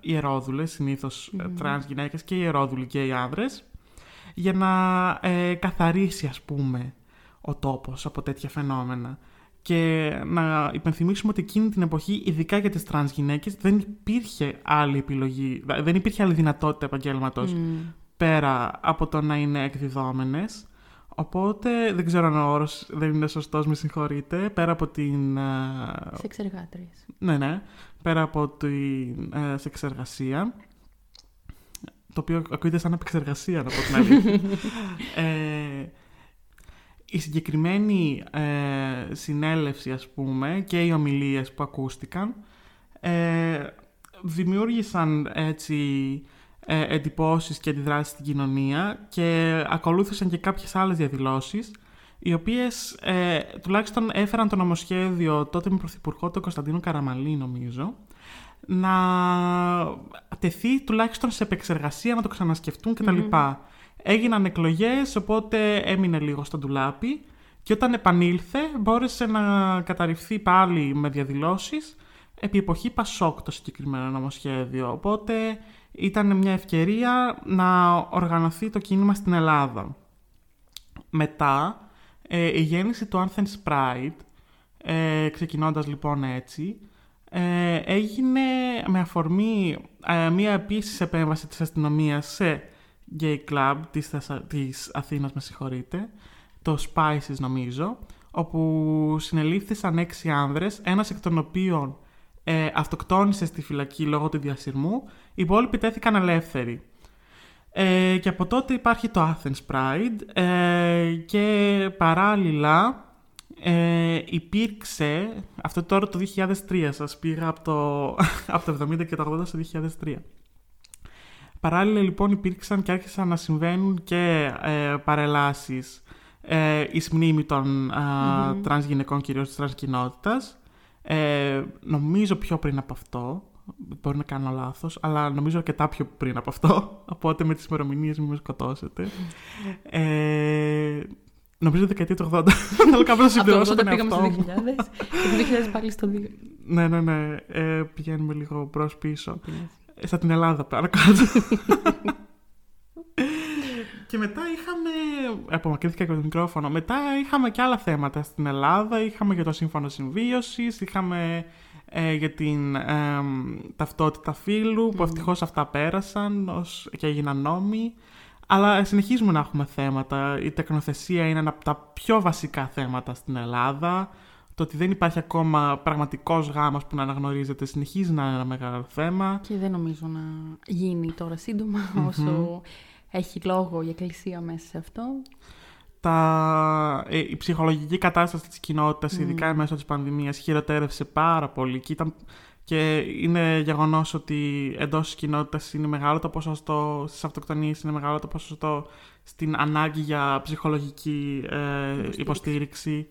ιερόδουλες, συνήθως ε, τρανς γυναίκες και ιερόδουλοι και οι άνδρες για να ε, καθαρίσει ας πούμε ο τόπος από τέτοια φαινόμενα. Και να υπενθυμίσουμε ότι εκείνη την εποχή, ειδικά για τις τρανς γυναίκες, δεν υπήρχε άλλη επιλογή, δεν υπήρχε άλλη δυνατότητα επαγγέλματος Μμ. Πέρα από το να είναι εκδιδόμενες. Οπότε, δεν ξέρω αν ο όρος δεν είναι σωστός, με συγχωρείτε, πέρα από την... ε, Σεξεργάτριες. ναι, ναι, πέρα από την ε, σεξεργασία, το οποίο ακούγεται σαν επεξεργασία, να πω την αλήθεια. ε, η συγκεκριμένη ε, συνέλευση, ας πούμε, και οι ομιλίες που ακούστηκαν, ε, δημιούργησαν έτσι ε, εντυπώσεις και αντιδράσεις στην κοινωνία και ακολούθησαν και κάποιες άλλες διαδηλώσεις οι οποίες ε, τουλάχιστον έφεραν το νομοσχέδιο τότε με πρωθυπουργό τον Κωνσταντίνο Καραμαλή νομίζω να τεθεί τουλάχιστον σε επεξεργασία, να το ξανασκεφτούν κτλ. Έγιναν εκλογές, οπότε έμεινε λίγο στο ντουλάπι και όταν επανήλθε μπόρεσε να καταρριφθεί πάλι με διαδηλώσεις επί εποχή Πασόκ το συγκεκριμένο νομοσχέδιο. Οπότε ήταν μια ευκαιρία να οργανωθεί το κίνημα στην Ελλάδα. Μετά, ε, η γέννηση του Athens Pride, ε, ξεκινώντας λοιπόν έτσι, ε, έγινε με αφορμή ε, μία επίσης επέμβαση της αστυνομίας σε gay club της, Θεσσα- της Αθήνας, με συγχωρείτε, το Spices νομίζω, όπου συνελήφθησαν έξι άνδρες, ένας εκ των οποίων ε, αυτοκτόνησε στη φυλακή λόγω του διασυρμού, οι υπόλοιποι τέθηκαν ελεύθεροι. Ε, και από τότε υπάρχει το Athens Pride ε, και παράλληλα ε, υπήρξε, αυτό τώρα το 2003, σας πήγα από το, από το 70 και το 80 στο 2003. Παράλληλα λοιπόν υπήρξαν και άρχισαν να συμβαίνουν και ε, παρελάσεις ε, εις μνήμη των α, τρανς γυναικών, κυρίως της τρανς κοινότητας. Ε, νομίζω πιο πριν από αυτό, μπορεί να κάνω λάθος, αλλά νομίζω αρκετά πιο πριν από αυτό, οπότε με τις ημερομηνίες μην με σκοτώσετε. Ε, νομίζω δεκαετία του 80, θέλω κάπου να Από το συμπληρώσω 80 τον πήγαμε στο 2000 εαυτό μου. και το 2000 πάλι στο 2. Ναι, ναι, ναι, ε, πηγαίνουμε λίγο προς πίσω. Ε, Στα την Ελλάδα παρακάτω. και μετά είχαμε. Απομακρύνθηκα και από το μικρόφωνο. Μετά είχαμε και άλλα θέματα στην Ελλάδα. Είχαμε για το σύμφωνο συμβίωσης, είχαμε ε, για την ε, ταυτότητα φύλου, που ευτυχώς αυτά πέρασαν ως, και έγιναν νόμοι. Αλλά συνεχίζουμε να έχουμε θέματα. Η τεκνοθεσία είναι ένα από τα πιο βασικά θέματα στην Ελλάδα. Το ότι δεν υπάρχει ακόμα πραγματικός γάμος που να αναγνωρίζεται συνεχίζει να είναι ένα μεγάλο θέμα. Και δεν νομίζω να γίνει τώρα σύντομα όσο έχει λόγο η Εκκλησία μέσα σε αυτό. Τα, ε, η ψυχολογική κατάσταση της κοινότητας, ειδικά μέσω της πανδημίας, χειροτέρευσε πάρα πολύ και, ήταν, και είναι γεγονός ότι εντός της κοινότητας είναι μεγάλο το ποσοστό, στις αυτοκτονίες είναι μεγάλο το ποσοστό στην ανάγκη για ψυχολογική ε, υποστήριξη.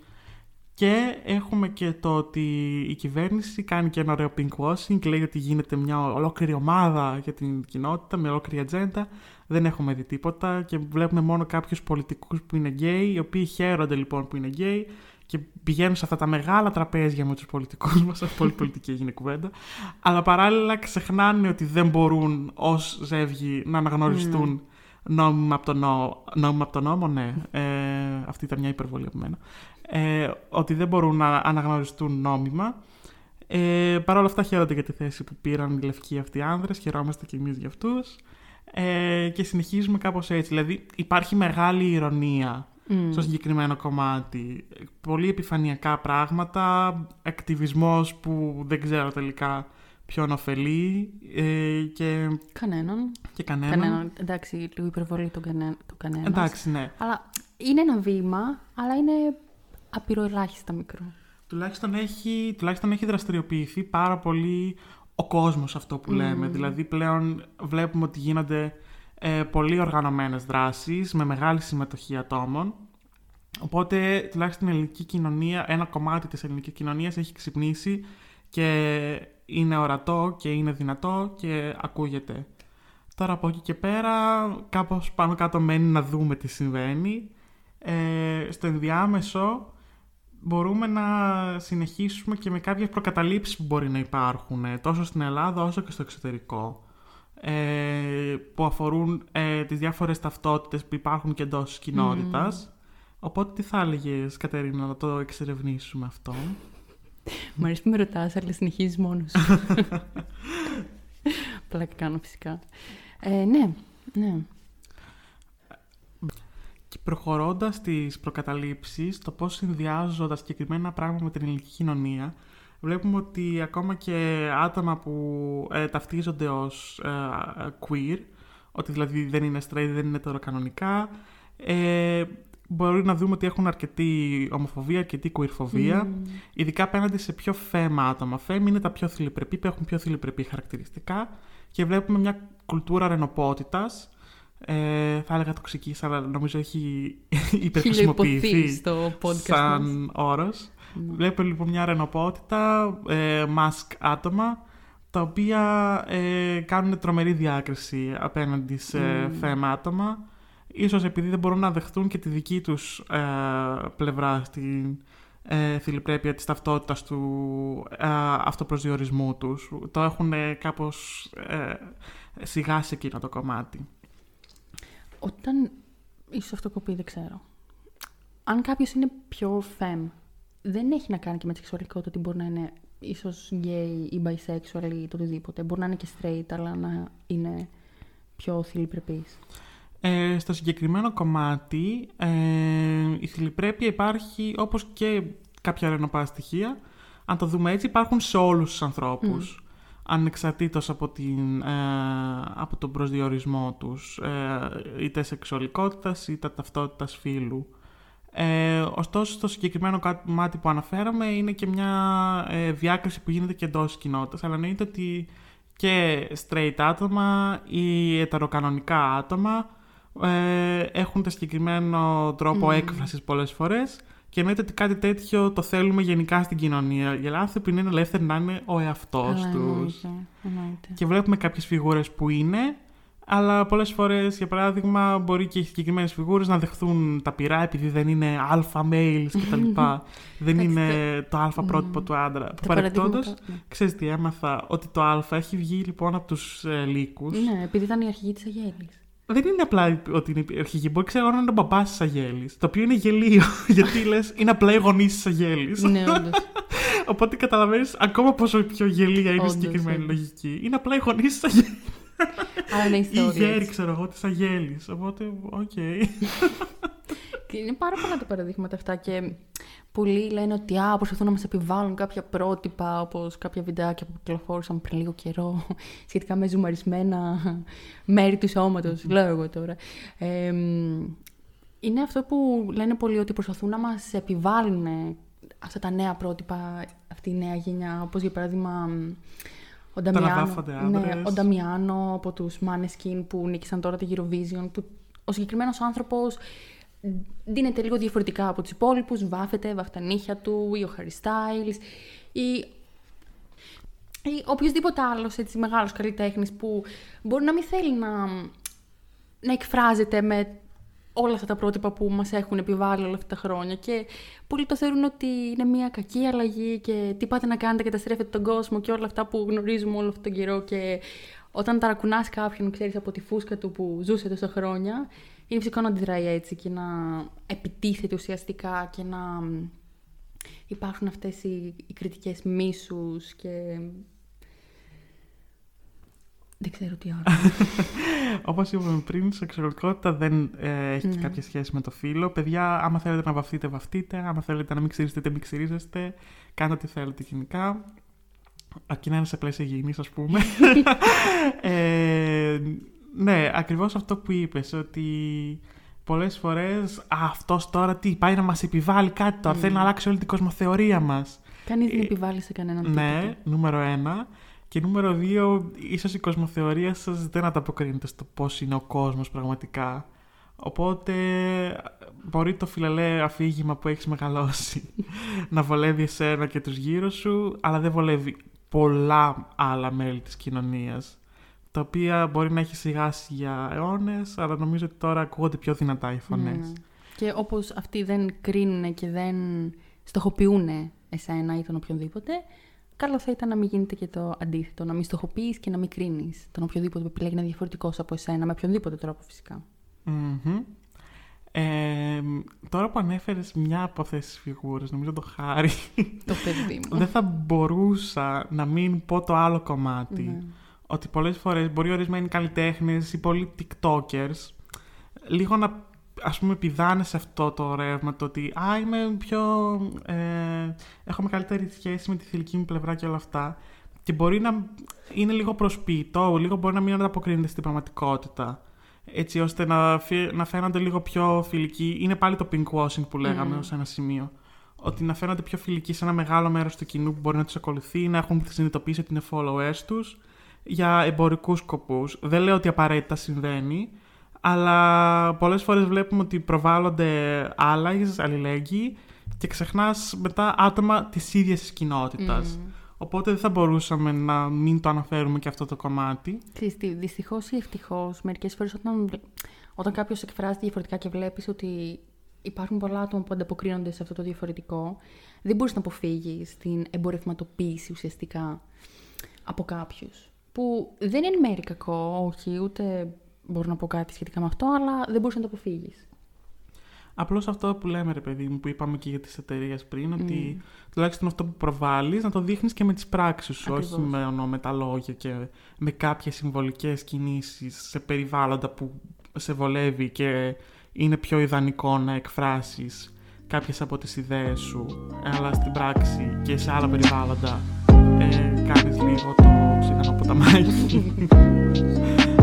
Και έχουμε και το ότι η κυβέρνηση κάνει και ένα ωραίο pinkwashing, λέει ότι γίνεται μια ολόκληρη ομάδα για την κοινότητα, με ολόκληρη ατζέντα. Δεν έχουμε δει τίποτα και βλέπουμε μόνο κάποιους πολιτικούς που είναι γκέι, οι οποίοι χαίρονται λοιπόν που είναι γκέι και πηγαίνουν σε αυτά τα μεγάλα τραπέζια με τους πολιτικούς μας, πολύ πολιτική έγινε κουβέντα, αλλά παράλληλα ξεχνάνε ότι δεν μπορούν ως ζεύγη να αναγνωριστούν νόμιμα από, το νό... νόμιμα από τον νόμο, ναι. Ε, αυτή ήταν μια υπερβολή από μένα. Ε, ότι δεν μπορούν να αναγνωριστούν νόμιμα. Ε, Παρ' όλα αυτά χαίρονται για τη θέση που πήραν οι λευκοί αυτοί οι άνδρες, χαιρόμαστε και εμείς για αυτούς. Ε, και συνεχίζουμε κάπως έτσι. Δηλαδή υπάρχει μεγάλη ηρωνία στο συγκεκριμένο κομμάτι. Πολύ επιφανειακά πράγματα, ακτιβισμός που δεν ξέρω τελικά ποιον ωφελεί ε, και... Κανέναν. Και κανέναν. Κανέναν. Εντάξει, λίγο υπερβολή το, κανέ... το κανένας. Εντάξει, ναι. Αλλά είναι ένα βήμα, αλλά είναι απειροελάχιστα μικρό. Τουλάχιστον έχει, τουλάχιστον έχει δραστηριοποιηθεί πάρα πολύ ο κόσμος αυτό που λέμε. Δηλαδή πλέον βλέπουμε ότι γίνονται ε, πολύ οργανωμένες δράσεις με μεγάλη συμμετοχή ατόμων. Οπότε τουλάχιστον η ελληνική κοινωνία, ένα κομμάτι της ελληνικής κοινωνίας έχει ξυπνήσει και είναι ορατό και είναι δυνατό και ακούγεται. Τώρα από εκεί και πέρα κάπως πάνω κάτω μένει να δούμε τι συμβαίνει. Ε, στο ενδιάμεσο μπορούμε να συνεχίσουμε και με κάποιες προκαταλήψεις που μπορεί να υπάρχουν ε, τόσο στην Ελλάδα όσο και στο εξωτερικό ε, που αφορούν ε, τις διάφορες ταυτότητες που υπάρχουν και εντός της κοινότητας. Οπότε τι θα έλεγες Κατερίνα να το εξερευνήσουμε αυτό; Μ' αρέσει που με ρωτάς, αλλά συνεχίζεις μόνος σου. Πλάκα κάνω φυσικά. Ε, ναι, ναι. Και προχωρώντας τις προκαταλήψεις, το πώς συνδυάζονται τα συγκεκριμένα πράγματα με την ελληνική κοινωνία, βλέπουμε ότι ακόμα και άτομα που ε, ταυτίζονται ως ε, queer, ότι δηλαδή δεν είναι straight, δεν είναι τώρα κανονικά, ε, μπορεί να δούμε ότι έχουν αρκετή ομοφοβία, αρκετή queerφοβία, mm. ειδικά απέναντι σε πιο φέμα άτομα. Φέμ είναι τα πιο θηλυπρεπή, που έχουν πιο θηλυπρεπή χαρακτηριστικά και βλέπουμε μια κουλτούρα ρενοπότητας, ε, θα έλεγα τοξική, αλλά νομίζω έχει υπερχρησιμοποιηθεί στο podcast σαν μας. όρος. Βλέπουμε λοιπόν μια ρενοπότητα, ε, mask άτομα, τα οποία ε, κάνουν τρομερή διάκριση απέναντι σε φέμα άτομα. Ίσως επειδή δεν μπορούν να δεχτούν και τη δική τους ε, πλευρά στην ε, θηλυπρέπεια της ταυτότητας του ε, αυτοπροσδιορισμού τους. Το έχουν ε, κάπως ε, σιγάσει εκείνο το κομμάτι. Όταν. ίσως αυτό κοπεί, δεν ξέρω. Αν κάποιος είναι πιο fem, δεν έχει να κάνει και με τη σεξουαλικότητα ότι μπορεί να είναι ίσως gay ή bisexual ή το οτιδήποτε. Μπορεί να είναι και straight, αλλά να είναι πιο θηλυπρεπής. Ε, στο συγκεκριμένο κομμάτι ε, η θηλυπρέπεια υπάρχει όπως και κάποια ρενοπά στοιχεία. Αν το δούμε έτσι υπάρχουν σε όλους τους ανθρώπους. Ανεξαρτήτως από, την, ε, από τον προσδιορισμό τους. Ε, είτε σεξουαλικότητας είτε ταυτότητας φύλου. Ε, ωστόσο, στο συγκεκριμένο κομμάτι που αναφέραμε είναι και μια ε, διάκριση που γίνεται και εντός κοινότητας. Αλλά εννοείται ότι και straight άτομα ή ετεροκανονικά άτομα ε, έχουν το συγκεκριμένο τρόπο Mm. έκφρασης πολλές φορές και εννοείται ότι κάτι τέτοιο το θέλουμε γενικά στην κοινωνία. Οι άνθρωποι είναι ελεύθεροι να είναι ο εαυτός Αλλά τους. εννοείται, εννοείται. Και βλέπουμε κάποιες φιγούρες που είναι, αλλά πολλές φορές, για παράδειγμα, μπορεί και οι συγκεκριμένες φιγούρες να δεχθούν τα πειρά επειδή δεν είναι alpha males κτλ. δεν Εντάξει, είναι το αλφα πρότυπο του άντρα. Τα Παρεκτόντως, παραδείγματα, ναι. ξέρεις τι έμαθα, ότι το α έχει βγει λοιπόν από τους ε, λύκους. Ναι, επειδή ήταν η αρχηγή της Αγέλης. Δεν είναι απλά ότι είναι η αρχική. Μπορεί ξέρω να είναι ο μπαμπάς της Αγέλης. Το οποίο είναι γελίο. γιατί λες, είναι απλά οι γονείς της Αγέλης. ναι, όντως. Οπότε καταλαβαίνεις ακόμα πόσο πιο γελία είναι η Όντως, συγκεκριμένη όντως. λογική. Είναι απλά οι γονείς της Αγέλης. Αλλά είναι Οι ιστορία. γέροι, έτσι. ξέρω εγώ, τη Αγέλη. Οπότε, οκ. Και είναι πάρα πολλά τα παραδείγματα αυτά και πολλοί λένε ότι α, προσπαθούν να μας επιβάλλουν κάποια πρότυπα όπως κάποια βιντεάκια που κυκλοφόρησαν πριν λίγο καιρό σχετικά με ζουμαρισμένα μέρη του σώματος, λέω εγώ τώρα. Ε, μ, είναι αυτό που λένε πολλοί ότι προσπαθούν να μας επιβάλλουν αυτά τα νέα πρότυπα, αυτή η νέα γενιά, όπως για παράδειγμα μ, ο Νταμιάνο, αναδάφονται ναι, άντρες. ο Νταμιάνο από τους Maneskin που νίκησαν τώρα τη Eurovision, που ο συγκεκριμένος άνθρωπος δίνεται λίγο διαφορετικά από τους υπόλοιπους, βάφεται, βάφει τα νύχια του ή ο Harry Styles ή, ή οποιοδήποτε άλλος έτσι μεγάλος καλλιτέχνης που μπορεί να μην θέλει να, να εκφράζεται με όλα αυτά τα πρότυπα που μας έχουν επιβάλει όλα αυτά τα χρόνια και πολλοί το θεωρούν ότι είναι μια κακή αλλαγή και τι πάτε να κάνετε και τα στρέφετε τον κόσμο και όλα αυτά που γνωρίζουμε όλο αυτόν τον καιρό και όταν ταρακουνάς κάποιον, ξέρεις, από τη φούσκα του που ζούσε τόσα χρόνια, είναι φυσικό να αντιδράει έτσι και να επιτίθεται ουσιαστικά και να υπάρχουν αυτές οι, οι κριτικές μίσους και δεν ξέρω τι άλλο. Όπως είπαμε πριν, η σεξουαλικότητα δεν ε, έχει Ναι. κάποια σχέση με το φύλλο. Παιδιά, άμα θέλετε να βαφτείτε, βαφτείτε. Άμα θέλετε να μην ξυρίζετε, μην ξυρίζεστε. Κάντε ό,τι θέλετε γενικά. Αρκεί να είναι σε πλαίσια υγιεινής, ας πούμε. ε, ναι, ακριβώς αυτό που είπες, ότι πολλές φορές αυτός τώρα τι, πάει να μας επιβάλλει κάτι τώρα. Mm. Θέλει να αλλάξει όλη την κοσμοθεωρία μας. Κανείς δεν Ε, επιβάλλει σε κανέναν Ναι, τίποτα. νούμερο ένα. Και νούμερο δύο, ίσως η κοσμοθεωρία σας δεν ανταποκρίνεται στο πώς είναι ο κόσμος πραγματικά. Οπότε μπορεί το φιλελέ αφήγημα που έχεις μεγαλώσει να βολεύει εσένα και τους γύρω σου, αλλά δεν βολεύει πολλά άλλα μέλη της κοινωνίας, τα οποία μπορεί να έχει σιγάσει για αιώνες, αλλά νομίζω ότι τώρα ακούγονται πιο δυνατά οι φωνές. Ναι. Και όπως αυτοί δεν κρίνουν και δεν στοχοποιούν εσένα ή τον οποιονδήποτε, καλό θα ήταν να μην γίνεται και το αντίθετο. Να μην στοχοποιείς και να μην κρίνεις τον οποιοδήποτε που επιλέγει να είναι διαφορετικός από εσένα, με οποιονδήποτε τρόπο φυσικά. Μμμ. Ε, τώρα που ανέφερες μια από αυτές τις φιγούρες, νομίζω το χάρη, το παιδί μου. δεν θα μπορούσα να μην πω το άλλο κομμάτι. Ναι. Ότι πολλές φορές μπορεί ορισμένοι καλλιτέχνες ή πολλοί tiktokers λίγο να ας πούμε πηδάνε σε αυτό το ρεύμα το ότι «Α, είμαι πιο... Ε, έχω μεγαλύτερη σχέση με τη θηλυκή μου πλευρά και όλα αυτά» και μπορεί να είναι λίγο προσποιητό, λίγο μπορεί να μην ανταποκρίνεται στην πραγματικότητα έτσι ώστε να, φυ- να φαίνονται λίγο πιο φιλικοί. Είναι πάλι το pinkwashing που λέγαμε Μμμ. ως ένα σημείο. Ότι να φαίνονται πιο φιλικοί σε ένα μεγάλο μέρος του κοινού που μπορεί να τους ακολουθεί, να έχουν συνειδητοποιήσει ότι είναι followers τους για εμπορικούς σκοπούς. Δεν λέω ότι απαραίτητα συμβαίνει, αλλά πολλές φορές βλέπουμε ότι προβάλλονται allies, αλληλέγγυοι και ξεχνάς μετά άτομα της ίδιας της κοινότητας. Μμμ. Οπότε δεν θα μπορούσαμε να μην το αναφέρουμε και αυτό το κομμάτι. Ξέρεις τι, δυστυχώς ή ευτυχώς, μερικές φορές όταν, βλέ- όταν κάποιος εκφράζεται διαφορετικά και βλέπεις ότι υπάρχουν πολλά άτομα που ανταποκρίνονται σε αυτό το διαφορετικό, δεν μπορείς να αποφύγεις την εμπορευματοποίηση ουσιαστικά από κάποιους. Που δεν είναι εν μέρει κακό, όχι, ούτε μπορώ να πω κάτι σχετικά με αυτό, αλλά δεν μπορείς να το αποφύγεις. Απλώς αυτό που λέμε, ρε παιδί μου, που είπαμε και για τις εταιρείες πριν, ότι Μμ. τουλάχιστον αυτό που προβάλλεις να το δείχνεις και με τις πράξεις σου, όχι Ακριβώς. μόνο με τα λόγια και με κάποιες συμβολικές κινήσεις σε περιβάλλοντα που σε βολεύει και είναι πιο ιδανικό να εκφράσεις κάποιες από τις ιδέες σου, αλλά στην πράξη και σε άλλα περιβάλλοντα ε, κάνεις λίγο το ψυχανό ποταμάκι.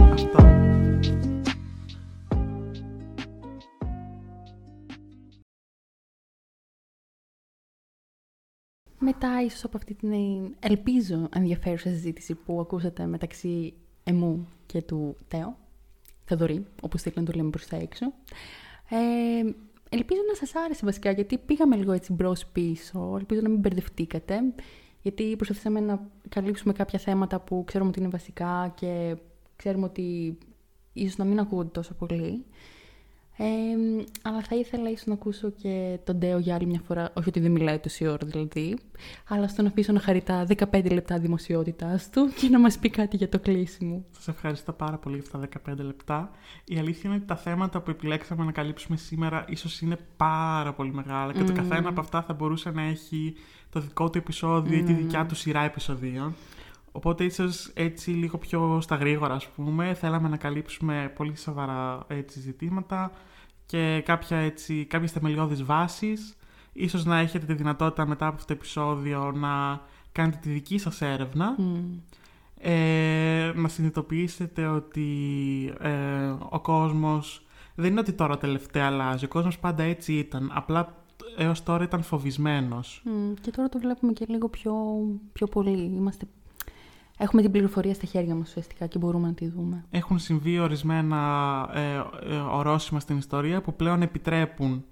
Μετά, ίσως από αυτή την ελπίζω ενδιαφέρουσα συζήτηση που ακούσατε μεταξύ εμού και του Τέο, Θεοδωρή, όπως θέλει να το λέμε προς τα έξω, ε, ελπίζω να σας άρεσε βασικά, γιατί πήγαμε λίγο έτσι μπρος πίσω, ελπίζω να μην μπερδευτήκατε, γιατί προσπαθήσαμε να καλύψουμε κάποια θέματα που ξέρουμε ότι είναι βασικά και ξέρουμε ότι ίσως να μην ακούγονται τόσο πολύ. Ε, αλλά θα ήθελα ίσως να ακούσω και τον Ντέο για άλλη μια φορά, όχι ότι δεν μιλάει τόση ώρα δηλαδή, αλλά στον αφήσω να χαρεί τα 15 λεπτά δημοσιότητάς του και να μας πει κάτι για το κλείσιμο. Σας ευχαριστώ πάρα πολύ για αυτά τα 15 λεπτά. Η αλήθεια είναι ότι τα θέματα που επιλέξαμε να καλύψουμε σήμερα ίσως είναι πάρα πολύ μεγάλα και το Μμμ. καθένα από αυτά θα μπορούσε να έχει το δικό του επεισόδιο ή τη Ναι, δικιά ναι. του σειρά επεισοδίων. Οπότε ίσως έτσι λίγο πιο στα γρήγορα ας πούμε θέλαμε να καλύψουμε πολύ σοβαρά έτσι, ζητήματα και κάποια, έτσι, κάποιες θεμελιώδεις βάσεις. Ίσως να έχετε τη δυνατότητα μετά από αυτό το επεισόδιο να κάνετε τη δική σας έρευνα Μμ. ε, να συνειδητοποιήσετε ότι ε, ο κόσμος δεν είναι ότι τώρα τελευταία αλλάζει. Ο κόσμος πάντα έτσι ήταν. Απλά έως τώρα ήταν φοβισμένος. Μμ, Και τώρα το βλέπουμε και λίγο πιο, πιο πολύ. Είμαστε Έχουμε την πληροφορία στα χέρια μας ουσιαστικά και μπορούμε να τη δούμε. Έχουν συμβεί ορισμένα ε, ε, ορόσημα στην ιστορία που πλέον επιτρέπουν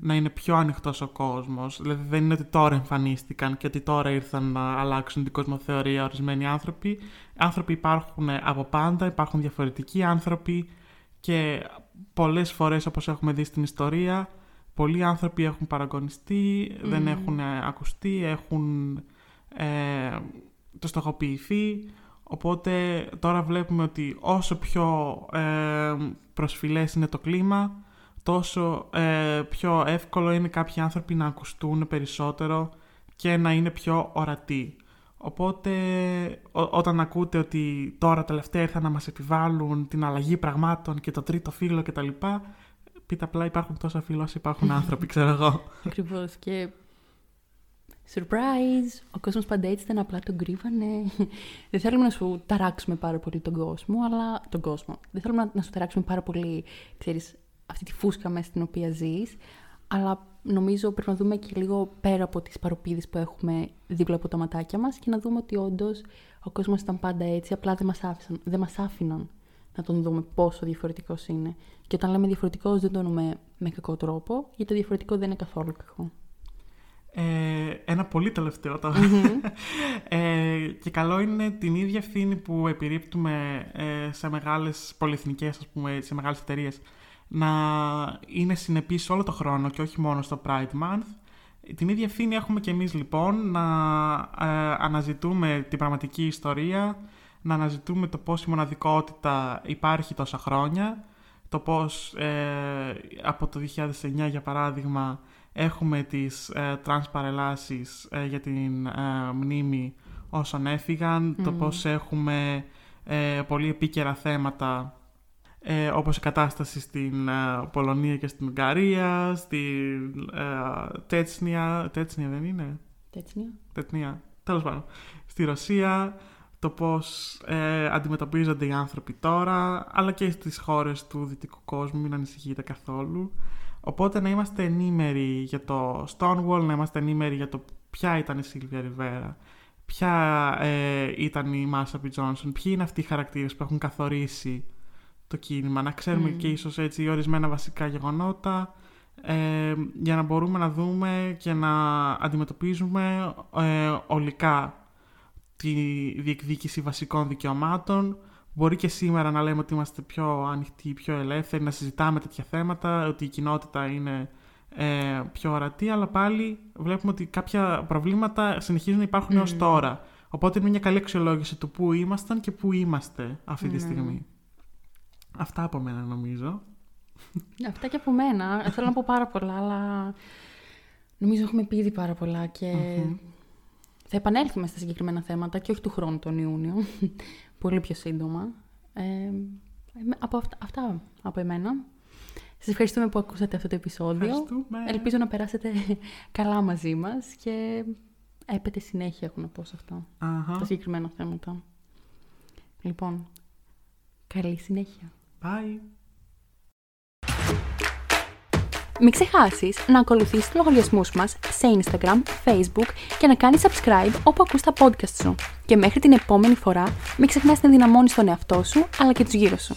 να είναι πιο ανοιχτός ο κόσμος. Δηλαδή δεν είναι ότι τώρα εμφανίστηκαν και ότι τώρα ήρθαν να αλλάξουν την κοσμοθεωρία ορισμένοι άνθρωποι. Άνθρωποι υπάρχουν από πάντα, υπάρχουν διαφορετικοί άνθρωποι και πολλές φορές όπως έχουμε δει στην ιστορία πολλοί άνθρωποι έχουν παραγωνιστεί, δεν έχουν ακουστεί, έχουν ε, το στοχοποιηθεί. Οπότε τώρα βλέπουμε ότι όσο πιο ε, προσφυλές είναι το κλίμα, τόσο ε, πιο εύκολο είναι κάποιοι άνθρωποι να ακουστούν περισσότερο και να είναι πιο ορατοί. Οπότε όταν ακούτε ότι τώρα τελευταία ήρθαν να μας επιβάλλουν την αλλαγή πραγμάτων και το τρίτο φύλλο κτλ. Πείτε απλά υπάρχουν τόσα φύλλα όσο υπάρχουν άνθρωποι, ξέρω εγώ. Ακριβώς. Και surprise! Ο κόσμος πάντα έτσι ήταν, απλά τον κρύβανε. Δεν θέλουμε να σου ταράξουμε πάρα πολύ τον κόσμο, αλλά τον κόσμο. Δεν θέλουμε να σου ταράξουμε πάρα πολύ, ξέρεις, αυτή τη φούσκα μέσα στην οποία ζεις, αλλά νομίζω πρέπει να δούμε και λίγο πέρα από τις παροπίδες που έχουμε δίπλα από τα ματάκια μας και να δούμε ότι όντως ο κόσμος ήταν πάντα έτσι, απλά δεν μας, άφησαν, δεν μας άφηναν να τον δούμε πόσο διαφορετικός είναι. Και όταν λέμε διαφορετικός δεν το εννοούμε με κακό τρόπο, γιατί το διαφορετικό δεν είναι καθόλου κακό. Ε, ένα πολύ τελευταίο τώρα. ε, και καλό είναι την ίδια ευθύνη που επιρρύπτουμε ε, σε μεγάλες πολυεθνικές, ας πούμε, σε μεγάλες εταιρείες να είναι συνεπής όλο το χρόνο και όχι μόνο στο Pride Month. Την ίδια ευθύνη έχουμε και εμείς λοιπόν να ε, αναζητούμε την πραγματική ιστορία, να αναζητούμε το πώς η μοναδικότητα υπάρχει τόσα χρόνια, το πώς ε, από το 2009 για παράδειγμα έχουμε τις ε, τρανς παρελάσεις ε, για την ε, μνήμη όσων έφυγαν, το πώς έχουμε πολύ επίκαιρα θέματα ε, όπως η κατάσταση στην ε, Πολωνία και στην Ουγγαρία, στην ε, Τέτσνια, Τέτσνια δεν είναι; Τέτσνια. Τέτσνια, τέλος πάντων. Στη Ρωσία, το πώς ε, αντιμετωπίζονται οι άνθρωποι τώρα, αλλά και στις χώρες του δυτικού κόσμου, μην ανησυχείτε καθόλου. Οπότε να είμαστε ενήμεροι για το Stonewall, να είμαστε ενήμεροι για το ποια ήταν η Σίλβια Ριβέρα, ποια ε, ήταν η Μάσα Πι Τζόνσον, ποιοι είναι αυτοί οι χαρακτήρες που έχουν καθορίσει το κίνημα, να ξέρουμε και ίσως έτσι ορισμένα βασικά γεγονότα ε, για να μπορούμε να δούμε και να αντιμετωπίζουμε ε, ολικά τη διεκδίκηση βασικών δικαιωμάτων. Μπορεί και σήμερα να λέμε ότι είμαστε πιο ανοιχτοί, πιο ελεύθεροι, να συζητάμε τέτοια θέματα, ότι η κοινότητα είναι ε, πιο ορατή, αλλά πάλι βλέπουμε ότι κάποια προβλήματα συνεχίζουν να υπάρχουν mm. έως τώρα. Οπότε είναι μια καλή αξιολόγηση του πού ήμασταν και πού είμαστε αυτή τη στιγμή. Αυτά από μένα νομίζω. Αυτά και από μένα. Θέλω να πω πάρα πολλά, αλλά νομίζω έχουμε πει ήδη πάρα πολλά και θα επανέλθουμε στα συγκεκριμένα θέματα και όχι του χρόνου τον Ιούνιο. Πολύ πιο σύντομα. Ε, από αυτά, αυτά από εμένα. Σας ευχαριστούμε που ακούσατε αυτό το επεισόδιο. Ελπίζω να περάσετε καλά μαζί μας και έπεται συνέχεια έχω να πω σε αυτό. Τα συγκεκριμένα θέματα. Λοιπόν, καλή συνέχεια. Bye. Μην ξεχάσεις να ακολουθήσεις τους λογαριασμούς μας σε Instagram, Facebook και να κάνεις subscribe όπου ακούς τα podcast σου. Και μέχρι την επόμενη φορά, μην ξεχνάς να δυναμώνεις τον εαυτό σου αλλά και τους γύρω σου.